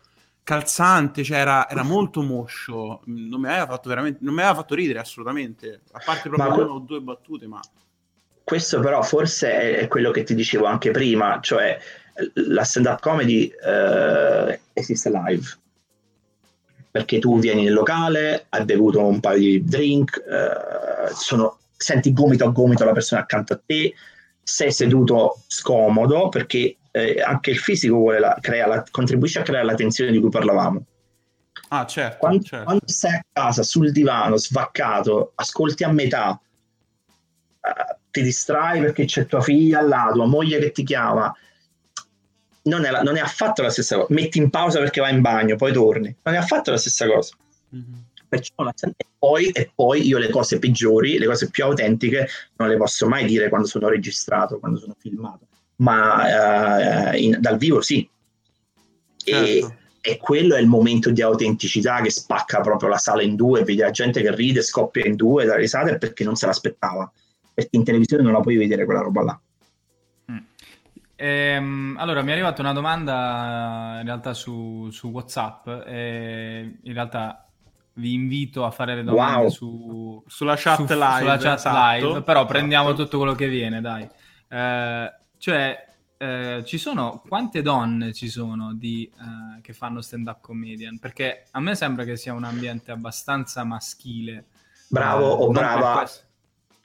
calzante, cioè era, era molto moscio, non mi aveva fatto veramente, non mi aveva fatto ridere assolutamente, a parte proprio Ma una o due battute, ma... Questo però forse è, è quello che ti dicevo anche prima, cioè la stand-up comedy eh, esiste live. Perché tu vieni nel locale, hai bevuto un paio di drink, eh, sono- senti gomito a gomito la persona accanto a te, sei seduto scomodo perché eh, anche il fisico vuole la- crea la- contribuisce a creare la tensione di cui parlavamo. Ah, certo, Quando, certo. quando stai a casa sul divano, svaccato, ascolti a metà, eh, ti distrai perché c'è tua figlia là, tua moglie che ti chiama, non è, la- non è affatto la stessa cosa. Metti in pausa perché vai in bagno, poi torni. Non è affatto la stessa cosa. Mhm. Perciò la- e, poi, e poi io le cose peggiori, le cose più autentiche, non le posso mai dire quando sono registrato, quando sono filmato, ma eh, in- dal vivo sì. E, Certo. e quello è il momento di autenticità che spacca proprio la sala in due, vedi la gente che ride, scoppia in due da risate perché non se l'aspettava, perché in televisione non la puoi vedere quella roba là. ehm, allora mi è arrivata una domanda in realtà su, su WhatsApp. E in realtà vi invito a fare le domande Wow. su, Sulla chat su- live. sulla chat esatto, live, però prendiamo esatto. tutto quello che viene, dai. Eh, cioè, eh, ci sono quante donne ci sono di, eh, che fanno stand-up comedian? Perché a me sembra che sia un ambiente abbastanza maschile. Bravo Eh, o brava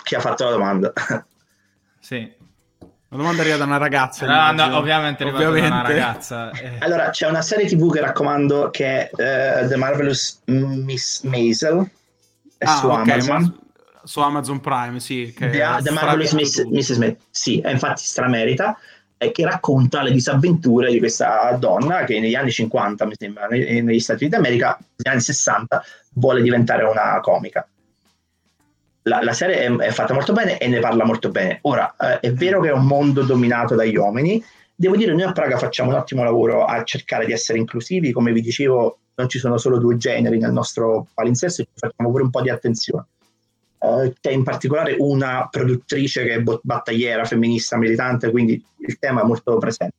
chi ha fatto la domanda. Sì, La domanda arriva da una ragazza. No, no, ovviamente è arrivata da una Ovviamente. ragazza. eh. Allora, c'è una serie TV che raccomando che è eh, The Marvelous Miss Maisel, è Ah, su ok, Amazon. ma su Amazon Prime, sì. Che The, The Marvelous Miss. Mrs. Smith, sì, e infatti stramerita, e che racconta le disavventure di questa donna che negli anni 50, mi sembra, ne- negli Stati Uniti d'America, negli anni 60, vuole diventare una comica. La, la serie è, è fatta molto bene e ne parla molto bene. Ora, eh, è vero che è un mondo dominato dagli uomini, devo dire, noi a Praga facciamo un ottimo lavoro a cercare di essere inclusivi, come vi dicevo, non ci sono solo due generi nel nostro palinsesto, ci facciamo pure un po' di attenzione. Eh, c'è in particolare una produttrice che è battagliera, femminista, militante, quindi il tema è molto presente.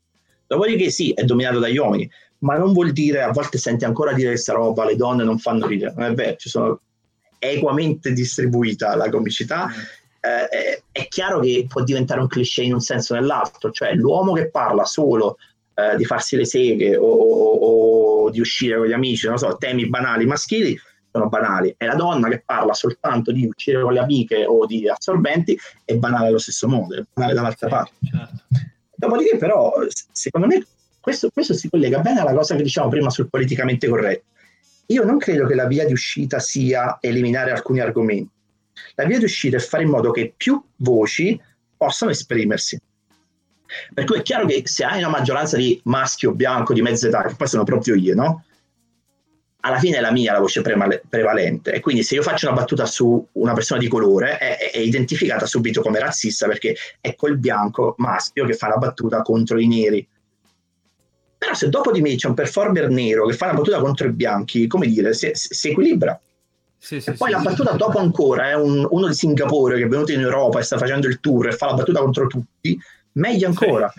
Dopodiché sì, è dominato dagli uomini, ma non vuol dire, a volte senti ancora dire questa roba, le donne non fanno ridere, non è vero, ci sono equamente distribuita la comicità, eh, è, è chiaro che può diventare un cliché in un senso o nell'altro, cioè l'uomo che parla solo eh, di farsi le seghe o, o- o di uscire con gli amici, non so, temi banali maschili sono banali, e la donna che parla soltanto di uscire con le amiche o di assorbenti è banale allo stesso modo, è banale dall'altra parte. certo. Dopodiché, però, secondo me questo, questo si collega bene alla cosa che diciamo prima sul politicamente corretto. Io non credo che la via di uscita sia eliminare alcuni argomenti. La via di uscita è fare in modo che più voci possano esprimersi. Per cui è chiaro che se hai una maggioranza di maschio bianco di mezza età, che poi sono proprio io, no? Alla fine è la mia la voce prevalente e quindi se io faccio una battuta su una persona di colore è, è identificata subito come razzista perché è quel bianco maschio che fa la battuta contro i neri. Però se dopo di me c'è un performer nero che fa la battuta contro i bianchi, come dire, si, si- equilibra. Sì, sì, E poi sì, la battuta dopo ancora è un- uno di Singapore che è venuto in Europa e sta facendo il tour e fa la battuta contro tutti, meglio ancora.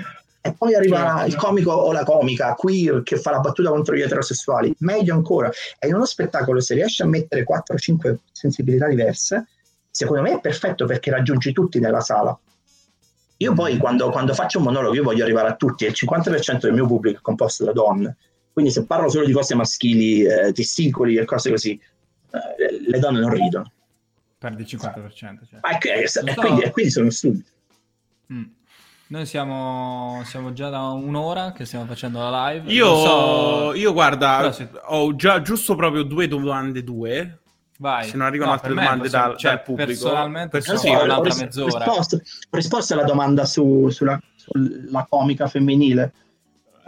E poi arriva Certo. il comico o la comica queer che fa la battuta contro gli eterosessuali, meglio ancora. In uno spettacolo se riesci a mettere 4 o 5 sensibilità diverse, secondo me è perfetto perché raggiungi tutti nella sala. Io poi quando, quando faccio un monologo io voglio arrivare a tutti e il 50% del mio pubblico è composto da donne. Quindi se parlo solo di cose maschili, eh, testicoli e cose così, eh, le donne non ridono. Perdi il 50%. Cioè. Ma è che- e, Lo so. quindi, e quindi sono stupidi. Mm. Noi siamo, siamo già da un'ora che stiamo facendo la live. Io, Non so- io guarda, sì. ho già giusto proprio due domande, due. Vai. se non arrivano altre per me domande possiamo- dal- cioè, dal pubblico, Personalmente per- possiamo sì, un'altra ris- mezz'ora. risposto, ho risposto alla domanda su- sulla, sulla comica femminile.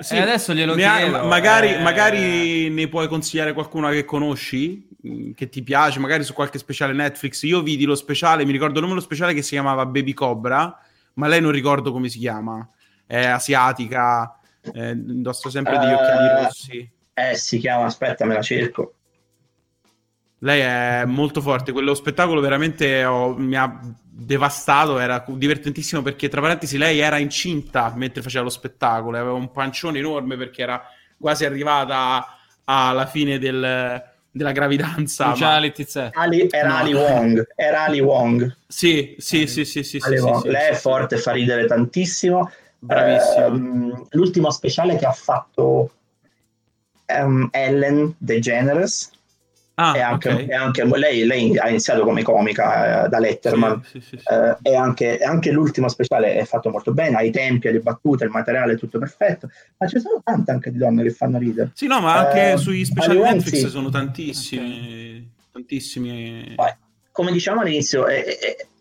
Sì, E adesso glielo ne ha- chiedo, magari, eh. magari ne puoi consigliare qualcuna che conosci, mh, che ti piace, magari su qualche speciale Netflix. Io vidi lo speciale, mi ricordo il nome dello speciale che si chiamava Baby Cobra, ma lei non ricordo come si chiama. È asiatica, eh, indossa sempre degli Eh, occhiali rossi. Eh, si chiama, aspetta, me la cerco. Lei è molto forte, quello spettacolo veramente oh, mi ha devastato, era divertentissimo perché tra parentesi lei era incinta mentre faceva lo spettacolo, aveva un pancione enorme perché era quasi arrivata alla fine del- della gravidanza. Ma-. Ali, era No. Ali Wong. Era Ali Wong. Sì, sì, sì, sì, sì, sì, sì, sì, Lei è forte, fa ridere tantissimo. Bravissima. Ehm, l'ultimo speciale che ha fatto ehm, Ellen DeGeneres Ah, è anche, ok. è anche- lei, lei ha iniziato come comica eh, da Letterman Sì, sì, sì, sì. Eh, e anche, anche l'ultimo speciale è fatto molto bene, ha i tempi, ha le battute, il materiale è tutto perfetto, ma ci sono tante anche di donne che fanno ridere. Sì, no, ma anche Eh, sugli speciali Netflix sono tantissimi, tantissimi. Poi, come diciamo all'inizio,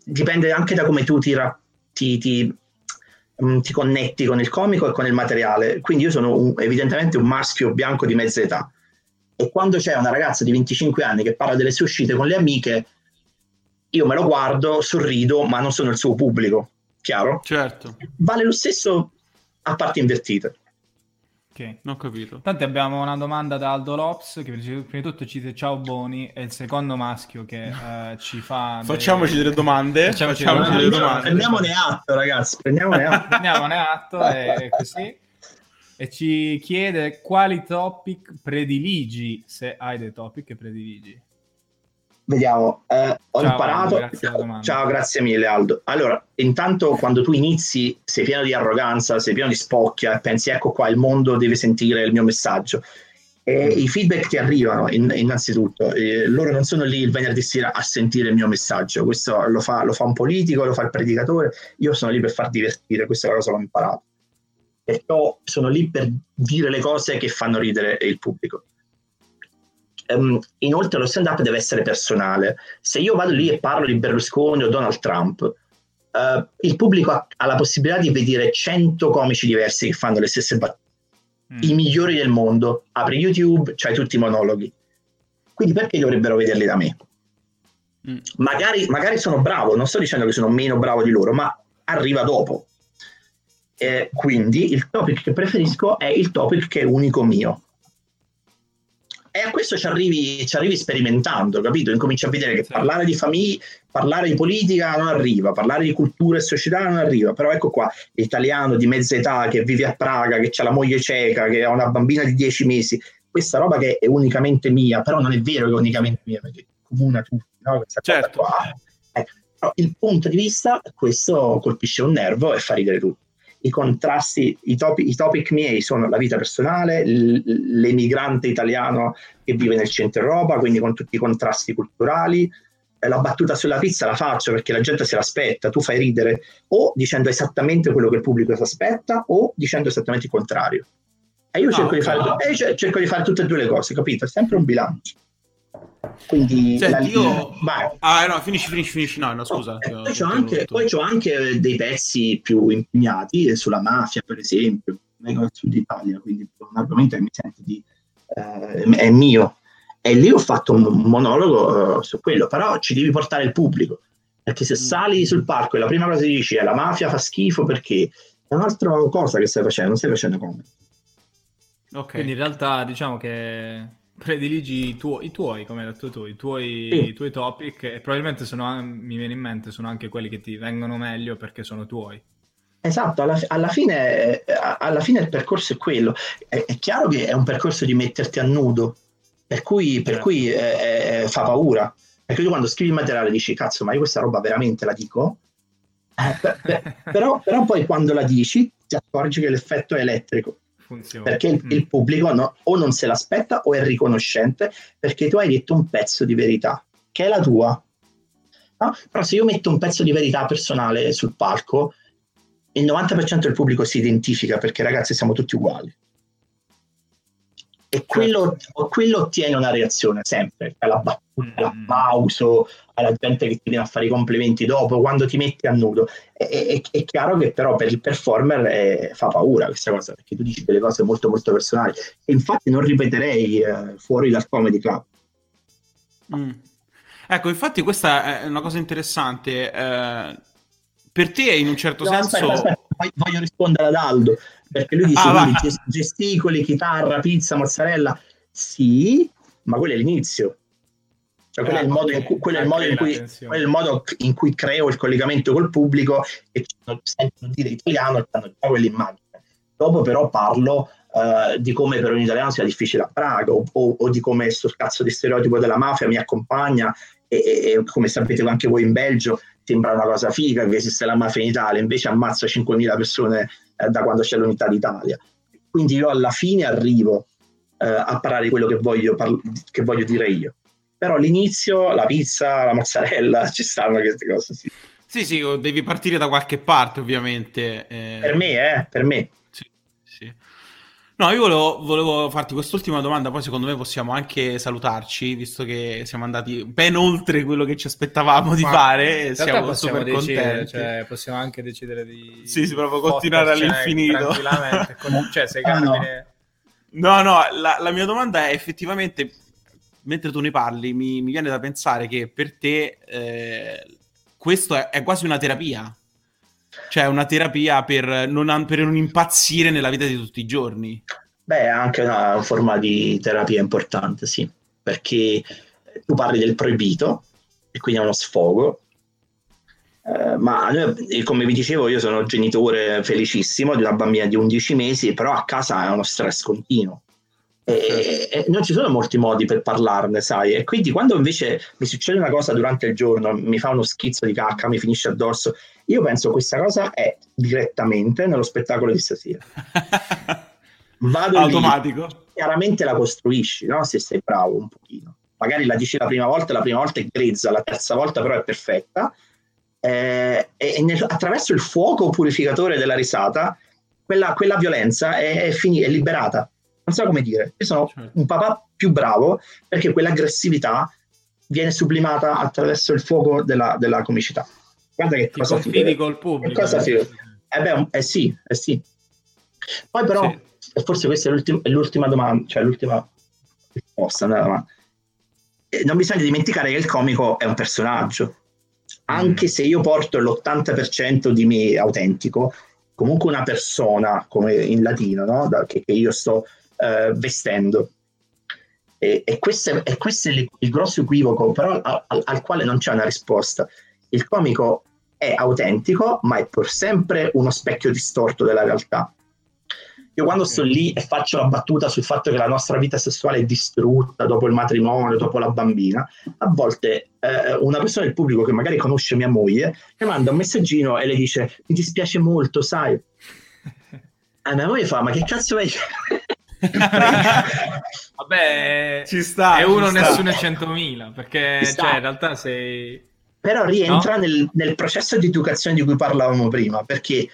dipende anche da come tu ti, ra- ti- ti, mm, ti connetti con il comico e con il materiale. Quindi io sono un- evidentemente un maschio bianco di mezza età. E quando c'è una ragazza di 25 anni che parla delle sue uscite con le amiche, io me lo guardo, sorrido, ma non sono il suo pubblico. Chiaro? Certo. Vale lo stesso a parti invertite. Ok, non ho capito. Tanto abbiamo una domanda da Aldo Lops che prima di tutto ci dice ciao Boni, è il secondo maschio che uh, ci fa... Facciamoci delle domande. Facciamoci, Facciamoci delle delle domande. Prendiamone atto, ragazzi, prendiamone atto. Prendiamone atto e così. E ci chiede quali topic prediligi, se hai dei topic che prediligi. Vediamo, eh, ho Ciao, imparato. Aldo, grazie domanda. Ciao, grazie mille Aldo. Allora, intanto quando tu inizi sei pieno di arroganza, sei pieno di spocchia e pensi ecco qua il mondo deve sentire il mio messaggio. E i feedback ti arrivano in- innanzitutto, Eh, loro non sono lì il venerdì sera a sentire il mio messaggio, questo lo fa, lo fa un politico, lo fa il predicatore, io sono lì per far divertire, questa è la cosa che ho imparato. Perciò sono lì per dire le cose che fanno ridere il pubblico. Ehm, inoltre lo stand up deve essere personale. Se io vado lì e parlo di Berlusconi o Donald Trump, eh, il pubblico ha, ha la possibilità di vedere 100 comici diversi che fanno le stesse battute, Mm. i migliori del mondo. Apri YouTube, c'hai tutti i monologhi. Quindi perché dovrebbero vederli da me? Mm. Magari, magari sono bravo, non sto dicendo che sono meno bravo di loro, ma arriva dopo. Eh, quindi il topic che preferisco è il topic che è unico mio. E a questo ci arrivi, ci arrivi sperimentando, capito? Incominci a vedere che parlare di famiglia, parlare di politica non arriva, parlare di cultura e società non arriva, però ecco qua, l'italiano di mezza età che vive a Praga, che ha la moglie cieca, che ha una bambina di 10 mesi, questa roba che è unicamente mia, però non è vero che è unicamente mia, perché comuna a tutti, no? Questa cosa Certo. qua. Ecco, però il punto di vista, questo colpisce un nervo e fa ridere tutti. I contrasti, i, topi- i topic miei sono la vita personale, l- l'emigrante italiano che vive nel centro Europa, quindi con tutti i contrasti culturali. Eh, La battuta sulla pizza la faccio perché la gente se l'aspetta, tu fai ridere o dicendo esattamente quello che il pubblico si aspetta o dicendo esattamente il contrario. E io cerco, di ok. fare, cer- cerco di fare tutte e due le cose, capito? È sempre un bilancio. Quindi Senti, la- io... vai. Ah, no, finisci, finisci, finisci. No, no, scusa. Ho- poi, c'ho ho anche, poi c'ho anche dei pezzi più impegnati eh, sulla mafia, per esempio, vengo dal sud Italia, quindi è un argomento che mi sento di, eh, è mio. E lì ho fatto un monologo eh, su quello, però ci devi portare il pubblico, perché se Mm. sali sul palco e la prima cosa che dici è la mafia fa schifo perché è un'altra cosa che stai facendo, non stai facendo come. Ok. Quindi in realtà diciamo che prediligi i, tuoi, i tuoi, come hai detto tu, i tuoi, Sì. i tuoi topic e probabilmente sono, mi viene in mente, sono anche quelli che ti vengono meglio perché sono tuoi. Esatto, alla, alla fine, eh, alla fine il percorso è quello. È, è chiaro che è un percorso di metterti a nudo, per cui, per Certo. cui eh, eh, fa paura. Perché tu quando scrivi il materiale dici, cazzo, ma io questa roba veramente la dico? Eh, per- per- però, però poi quando la dici ti accorgi che l'effetto è elettrico, Funziona. perché il, Mm. il pubblico no- o non se l'aspetta o è riconoscente perché tu hai detto un pezzo di verità, che è la tua. No? Però se io metto un pezzo di verità personale sul palco, il 90% del pubblico si identifica perché ragazzi siamo tutti uguali. E quello, quello ottiene una reazione sempre, alla battuta, Mm. all'applauso, alla gente che ti viene a fare i complimenti dopo, quando ti metti a nudo. È, è- è chiaro che però per il performer eh, fa paura questa cosa, perché tu dici delle cose molto molto personali. E infatti non ripeterei eh, fuori dal comedy club. Mm. Ecco, infatti questa è una cosa interessante. eh, per te, in un certo No, senso... aspetta, aspetta, voglio rispondere ad Aldo, perché lui dice Ah, gesticoli, chitarra, pizza, mozzarella. Sì, ma quello è l'inizio. Cioè, quello, Ah, è il modo ok. in cui, quello è il modo in quella cui- quello è il modo in cui creo il collegamento col pubblico e sentono dire italiano e hanno già quell'immagine. Dopo però parlo eh, di come per un italiano sia difficile a Praga o, o- o di come questo cazzo di stereotipo della mafia mi accompagna e, e- e come sapete anche voi in Belgio sembra una cosa figa che esiste la mafia in Italia, invece ammazza 5.000 persone eh, da quando c'è l'unità d'Italia. Quindi io alla fine arrivo eh, a parlare di quello che voglio, parl- che voglio dire io. Però all'inizio la pizza, la mozzarella, ci stanno queste cose. Sì. Sì, sì, devi partire da qualche parte, ovviamente. eh. Per me, eh, per me. Sì, sì. No, io volevo, volevo farti quest'ultima domanda, poi secondo me possiamo anche salutarci, visto che siamo andati ben oltre quello che ci aspettavamo di Ma fare e siamo possiamo super decidere, contenti. cioè, possiamo anche decidere di Sì, sì, proprio continuare fottercene all'infinito. tranquillamente. Con- cioè, se Ah, viene- No, no, la, la mia domanda è effettivamente, mentre tu ne parli, mi, mi viene da pensare che per te eh, questo è, è quasi una terapia. Cioè, una terapia per non, per non impazzire nella vita di tutti i giorni. Beh, è anche una forma di terapia importante, sì, perché tu parli del proibito e quindi è uno sfogo, eh, ma come vi dicevo io sono genitore felicissimo di una bambina di 11 mesi, però a casa è uno stress continuo. E, e, non ci sono molti modi per parlarne, sai, e quindi quando invece mi succede una cosa durante il giorno, mi fa uno schizzo di cacca, mi finisce addosso, io penso che questa cosa è direttamente nello spettacolo di stasera. Vado automatico. Lì, chiaramente la costruisci, no? Se sei bravo un pochino. Magari la dici la prima volta, la prima volta è grezza, la terza volta però è perfetta. Eh, e nel, attraverso il fuoco purificatore della risata, quella, quella violenza è, è, finita, è liberata non so come dire, io sono certo. un papà più bravo perché quell'aggressività viene sublimata attraverso il fuoco della, della comicità. Guarda che Ti cosa confidi col pubblico. Cosa eh, beh, eh sì, eh sì. Poi però, sì. forse questa è l'ultima, è l'ultima domanda, cioè l'ultima risposta. Eh, non bisogna dimenticare che il comico è un personaggio. Anche mm. se io porto l'80% di me autentico, comunque una persona, come in latino, no? che, che io sto eh, vestendo. E, e, questo è, e, questo è, il, grosso equivoco, però al, al, quale non c'è una risposta. Il comico è autentico, ma è pur sempre uno specchio distorto della realtà. Io quando sto lì e faccio la battuta sul fatto che la nostra vita sessuale è distrutta dopo il matrimonio, dopo la bambina, a volte eh, una persona del pubblico che magari conosce mia moglie mi manda un messaggino e le dice mi dispiace molto, sai. E mia moglie fa, ma che cazzo vai? Vabbè, ci sta, è uno nessuno è centomila, perché cioè, in realtà sei... Però rientra no? nel, nel processo di educazione di cui parlavamo prima, perché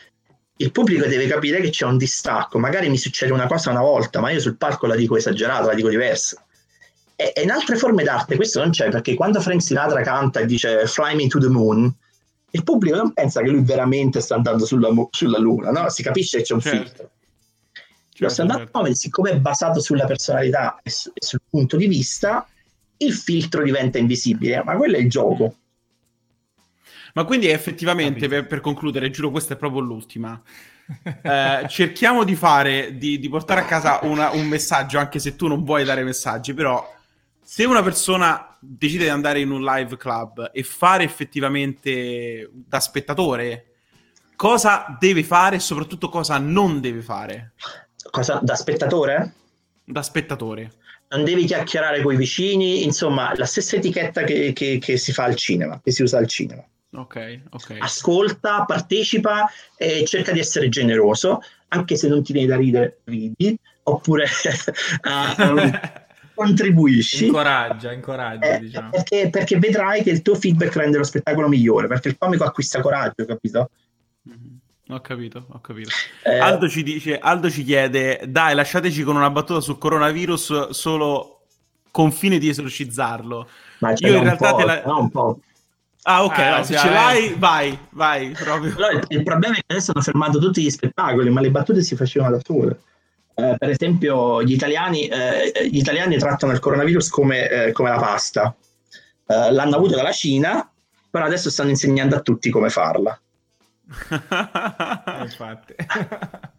il pubblico deve capire che c'è un distacco. Magari mi succede una cosa una volta, ma io sul palco la dico esagerata, la dico diversa. E, e in altre forme d'arte questo non c'è, perché quando Frank Sinatra canta e dice Fly me to the moon, il pubblico non pensa che lui veramente sta andando sulla, sulla luna, no? Si capisce che c'è un certo. filtro. Lo stand-up certo. comedy, siccome è basato sulla personalità e, su, e, sul punto di vista, il filtro diventa invisibile, ma quello è il gioco. Ma quindi effettivamente, per, per, concludere, giuro questa è proprio l'ultima. Eh, cerchiamo di fare, di, di portare a casa una, un messaggio, anche se tu non vuoi dare messaggi, però se una persona decide di andare in un live club e fare effettivamente da spettatore, cosa deve fare e soprattutto cosa non deve fare? Cosa, da spettatore? Da spettatore. Non devi chiacchierare con i vicini, insomma, la stessa etichetta che, che, che si fa al cinema, che si usa al cinema. Ok, ok. Ascolta, partecipa e cerca di essere generoso, anche se non ti viene da ridere, ridi, oppure uh, contribuisci. Incoraggia, incoraggia, eh, diciamo. Perché, perché, vedrai che il tuo feedback rende lo spettacolo migliore, perché il comico acquista coraggio, capito? Ho capito, ho capito. Eh... Aldo ci dice, Aldo ci chiede, dai, lasciateci con una battuta sul coronavirus solo con fine di esorcizzarlo. Ma Io in realtà te la... No, un po'. Ah, ok, eh, no, se ce l'hai, vai, vai. Proprio. Allora, il, il, problema è che adesso hanno fermato tutti gli spettacoli, ma le battute si facevano da sole. Eh, per esempio, gli italiani, eh, gli italiani, trattano il coronavirus come, eh, come la pasta. Eh, l'hanno avuto dalla Cina, però adesso stanno insegnando a tutti come farla. Infatti.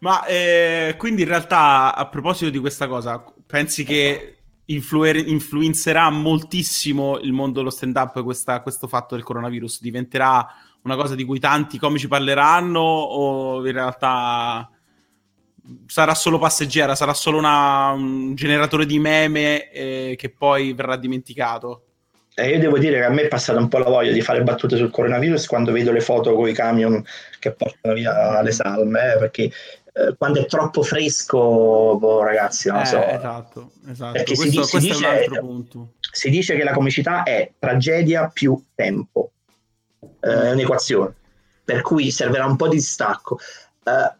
Ma eh, quindi in realtà a proposito di questa cosa, pensi che influer- influenzerà moltissimo il mondo dello stand-up questo fatto del coronavirus? Diventerà una cosa di cui tanti comici parleranno o in realtà sarà solo passeggera, sarà solo una, un generatore di meme eh, che poi verrà dimenticato? Eh, io devo dire che a me è passata un po' la voglia di fare battute sul coronavirus quando vedo le foto con i camion che portano via le salme, eh, perché eh, quando è troppo fresco, boh, ragazzi, non lo so. Eh, esatto, esatto. Perché questo, si, si, dice, si, dice, che la comicità è tragedia più tempo, eh, è un'equazione, per cui servirà un po' di distacco. Eh,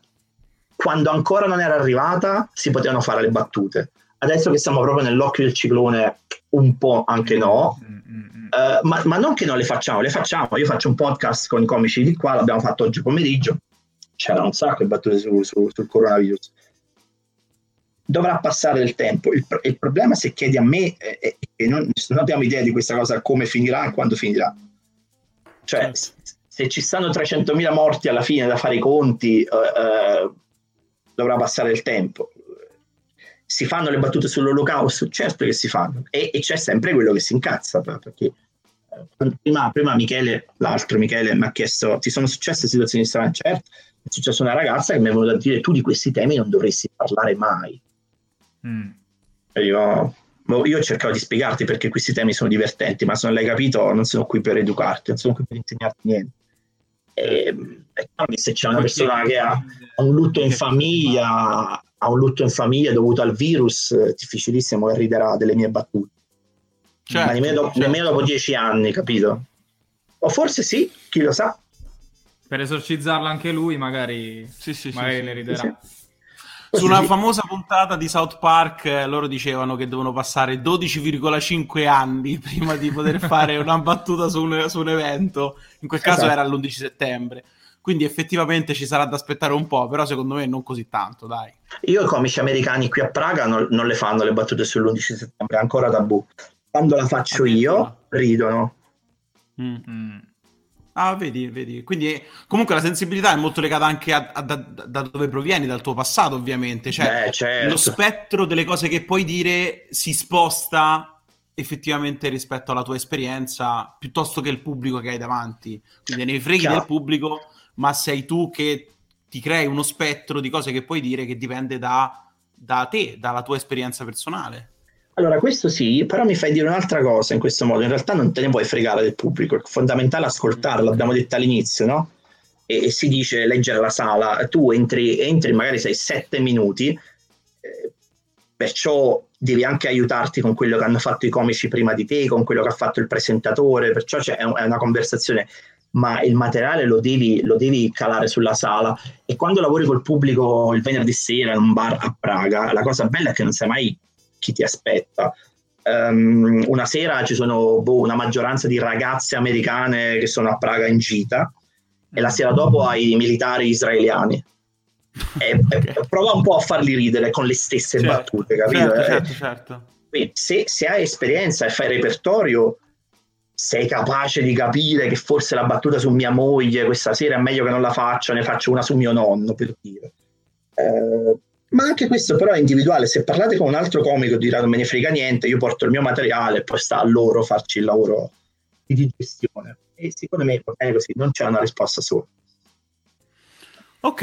quando ancora non era arrivata, si potevano fare le battute. Adesso che siamo proprio nell'occhio del ciclone, un po' anche no, uh, ma, ma, non che non le facciamo, le facciamo. Io faccio un podcast con i comici di qua, l'abbiamo fatto oggi pomeriggio, c'era un sacco di battute su, su, sul coronavirus. Dovrà passare del tempo. Il, il problema, se chiedi a me, che non, non, abbiamo idea di questa cosa, come finirà e quando finirà. Cioè, certo. se ci stanno 300.000 morti alla fine da fare i conti, uh, uh, dovrà passare il tempo si fanno le battute sull'olocausto? Certo che si fanno, e, e c'è sempre quello che si incazza, perché eh, prima, prima Michele, l'altro Michele, mi ha chiesto, ti sono successe situazioni strane? Certo, è successa una ragazza che mi è venuta a dire, tu di questi temi non dovresti parlare mai. Mm. Io, boh, io cercavo di spiegarti perché questi temi sono divertenti, ma se non l'hai capito non sono qui per educarti, non sono qui per insegnarti niente. E, e se c'è una persona che ha un lutto in famiglia, ha un lutto in famiglia dovuto al virus, è difficilissimo che riderà delle mie battute. Certo, Ma nemmeno, certo. nemmeno dopo dieci anni, capito? O forse sì, chi lo sa. Per esorcizzarlo anche lui, magari, sì, sì, magari sì, le riderà. Su una famosa puntata di South Park eh, loro dicevano che devono passare 12,5 anni prima di poter fare una battuta su un, su un evento. In quel caso esatto. era l'11 settembre. Quindi effettivamente ci sarà da aspettare un po', però secondo me non così tanto, dai. Io i comici americani qui a Praga non, non le fanno le battute sull'11 settembre, è ancora tabù. Quando la faccio io, ridono. Mm-hmm. Ah, vedi, vedi. Quindi comunque la sensibilità è molto legata anche a, a, da, da, dove provieni, dal tuo passato, ovviamente. Cioè, Beh, certo. lo spettro delle cose che puoi dire si sposta effettivamente rispetto alla tua esperienza piuttosto che il pubblico che hai davanti. Quindi ne freghi Ciao. del pubblico ma sei tu che ti crei uno spettro di cose che puoi dire che dipende da, da te, dalla tua esperienza personale. Allora, questo sì, però mi fai dire un'altra cosa in questo modo. In realtà non te ne puoi fregare del pubblico, è fondamentale ascoltarlo, mm. l'abbiamo detto all'inizio, no? E, e si dice leggere la sala, tu entri, entri magari sei sette minuti, eh, perciò devi anche aiutarti con quello che hanno fatto i comici prima di te, con quello che ha fatto il presentatore, perciò c'è, è una conversazione ma il materiale lo devi, lo devi, calare sulla sala e quando lavori col pubblico il venerdì sera in un bar a Praga, la cosa bella è che non sai mai chi ti aspetta. Um, una sera ci sono boh, una maggioranza di ragazze americane che sono a Praga in gita e la sera dopo hai i militari israeliani. E, okay. prova un po' a farli ridere con le stesse certo, battute, capito? Certo, certo, certo. Se, se hai esperienza e fai repertorio, sei capace di capire che forse la battuta su mia moglie questa sera è meglio che non la faccia, ne faccio una su mio nonno, per dire. Eh, ma anche questo però è individuale, se parlate con un altro comico dirà non me ne frega niente, io porto il mio materiale e poi sta a loro farci il lavoro di digestione. E secondo me va bene così, non c'è una risposta sola. Ok,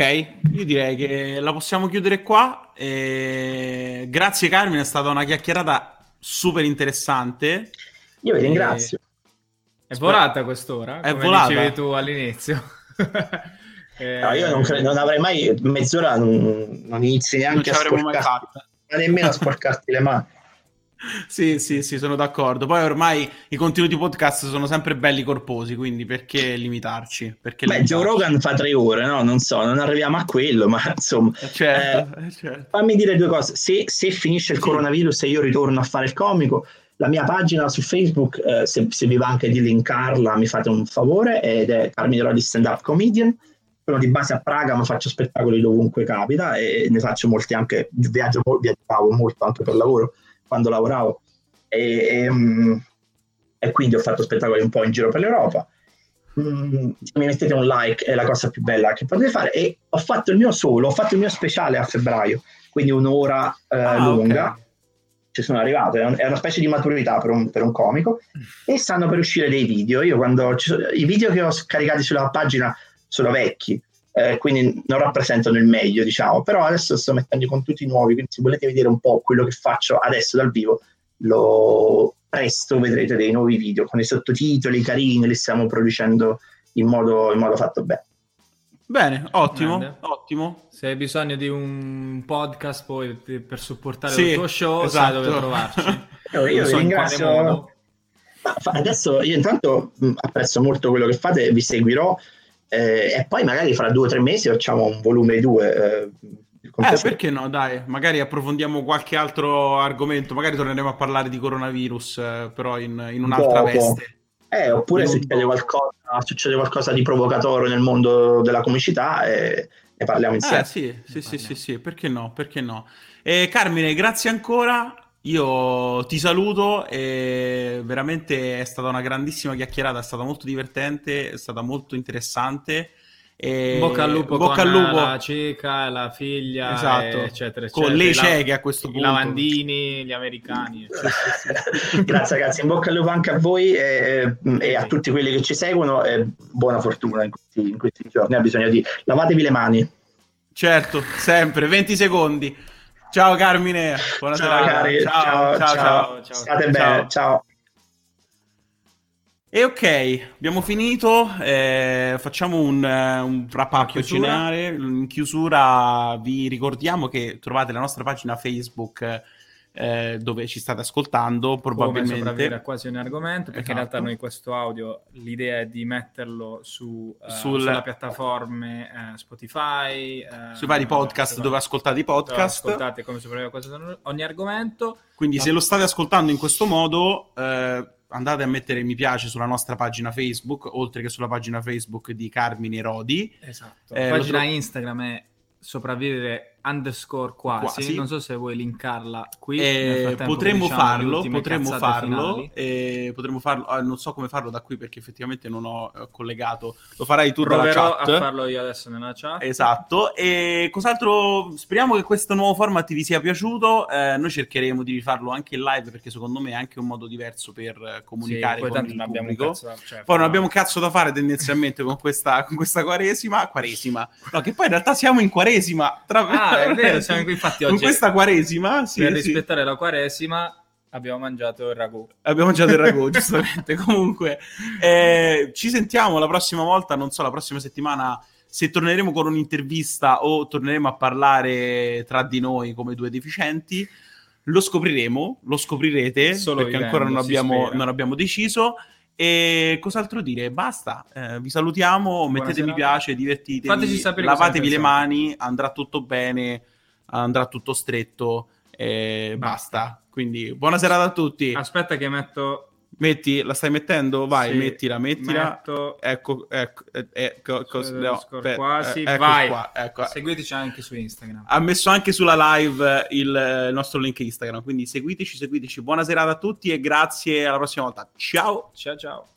io direi che la possiamo chiudere qua. E... Grazie Carmine, è stata una chiacchierata super interessante. Io vi ringrazio. È volata quest'ora, è come volata. dicevi tu all'inizio. eh... no, io non, credo, non, avrei mai mezz'ora, non, non inizi neanche non a sporcarti, ma nemmeno a sporcarti le mani. Sì, sì, sì, sono d'accordo. Poi ormai i contenuti podcast sono sempre belli corposi, quindi perché limitarci? Perché Beh, limitarci? Joe Rogan fa tre ore, no? Non so, non arriviamo a quello, ma insomma... Eh, certo, eh, certo. Fammi dire due cose. Se, se finisce il sì. coronavirus e io ritorno a fare il comico, la mia pagina su Facebook, eh, se, se, vi va anche di linkarla, mi fate un favore, ed è Carmine Rodi Stand Up Comedian. Sono di base a Praga, ma faccio spettacoli dovunque capita e ne faccio molti anche, viaggio, viaggiavo molto anche per lavoro quando lavoravo. E, e, mm, e quindi ho fatto spettacoli un po' in giro per l'Europa. Mm, mi mettete un like, è la cosa più bella che potete fare. E ho fatto il mio solo, ho fatto il mio speciale a febbraio, quindi un'ora eh, ah, lunga. Okay ci sono arrivato, è, un, è una specie di maturità per un, per un, comico e stanno per uscire dei video. Io quando sono, i video che ho scaricati sulla pagina sono vecchi, eh, quindi non rappresentano il meglio, diciamo, però adesso sto mettendo con tutti i nuovi, quindi se volete vedere un po' quello che faccio adesso dal vivo, lo presto vedrete dei nuovi video con i sottotitoli carini, li stiamo producendo in modo, in modo fatto bene. Bene, ottimo, Grande. ottimo. Se hai bisogno di un podcast poi per supportare sì, il tuo show, esatto. sai dove trovarci. io, io so ringrazio. Adesso io intanto apprezzo molto quello che fate, vi seguirò eh, e poi magari fra due o tre mesi facciamo un volume 2. Eh, eh, perché no, dai, magari approfondiamo qualche altro argomento, magari torneremo a parlare di coronavirus, eh, però in, in un'altra Dopo. veste. Eh, oppure succede qualcosa, succede qualcosa, di provocatorio nel mondo della comicità e ne parliamo insieme. Eh, sì, sì, sì, sì, sì, perché no, perché no. Eh, Carmine, grazie ancora. Io ti saluto e veramente è stata una grandissima chiacchierata, è stata molto divertente, è stata molto interessante E... Bocca al lupo bocca con al lupo. la cieca, la figlia, esatto. eccetera, eccetera. Con le cieche a questo punto. I lavandini, gli americani. Grazie ragazzi, in bocca al lupo anche a voi e, e a tutti quelli che ci seguono e buona fortuna in questi, in questi giorni. Ha bisogno di lavatevi le mani. Certo, sempre, 20 secondi. Ciao Carmine, buonasera. Ciao, cari. ciao, ciao, ciao, ciao. ciao. State bene, ciao. E ok, abbiamo finito, eh, facciamo un, un wrap up generale. In chiusura vi ricordiamo che trovate la nostra pagina Facebook eh, dove ci state ascoltando probabilmente. Come a quasi un argomento, perché esatto. in realtà noi questo audio, l'idea è di metterlo su, uh, Sul... sulla piattaforme uh, Spotify, uh, sui vari podcast dove ascoltate i podcast. Dove ascoltate come sopravvivere a quasi ogni argomento. Quindi Ma... se lo state ascoltando in questo modo andate a mettere mi piace sulla nostra pagina Facebook, oltre che sulla pagina Facebook di Carmine Rodi. Esatto. Eh, la pagina tro- Instagram è sopravvivere underscore quasi. quasi. Non so se vuoi linkarla qui. Eh, potremmo farlo, potremmo farlo, eh, potremmo farlo. Ah, non so come farlo da qui perché effettivamente non ho eh, collegato. Lo farai tu Proverò dalla chat. a farlo io adesso nella chat. Esatto. E cos'altro? Speriamo che questo nuovo format vi sia piaciuto. Eh, noi cercheremo di rifarlo anche in live perché secondo me è anche un modo diverso per comunicare sì, con il pubblico. Cazzo, cioè, poi non abbiamo un cazzo da fare tendenzialmente con questa, con questa quaresima. Quaresima. No, che poi in realtà siamo in quaresima. Tra... Ah, è vero, siamo qui infatti oggi. Con questa quaresima, sì, per rispettare la quaresima, abbiamo mangiato il ragù. Abbiamo mangiato il ragù, giustamente. Comunque, eh, ci sentiamo la prossima volta, non so, la prossima settimana se torneremo con un'intervista o torneremo a parlare tra di noi come due deficienti. Lo scopriremo, lo scoprirete, Solo perché vivendo, ancora non abbiamo, non abbiamo deciso. E cos'altro dire? Basta, eh, vi salutiamo, Buonasera. mettete mi piace, divertitevi, lavatevi le mani, andrà tutto bene, andrà tutto stretto e basta. basta. Quindi buona serata a tutti. Aspetta che metto Metti, la stai mettendo? Vai, sì, mettila, mettila. Metto... Ecco, ecco, ecco, cos- no, per, quasi. Eh, ecco vai, qua, ecco. seguiteci anche su Instagram. Ha messo anche sulla live il, il nostro link Instagram, quindi seguiteci, seguiteci. Buona serata a tutti e grazie alla prossima volta. Ciao. Ciao, ciao.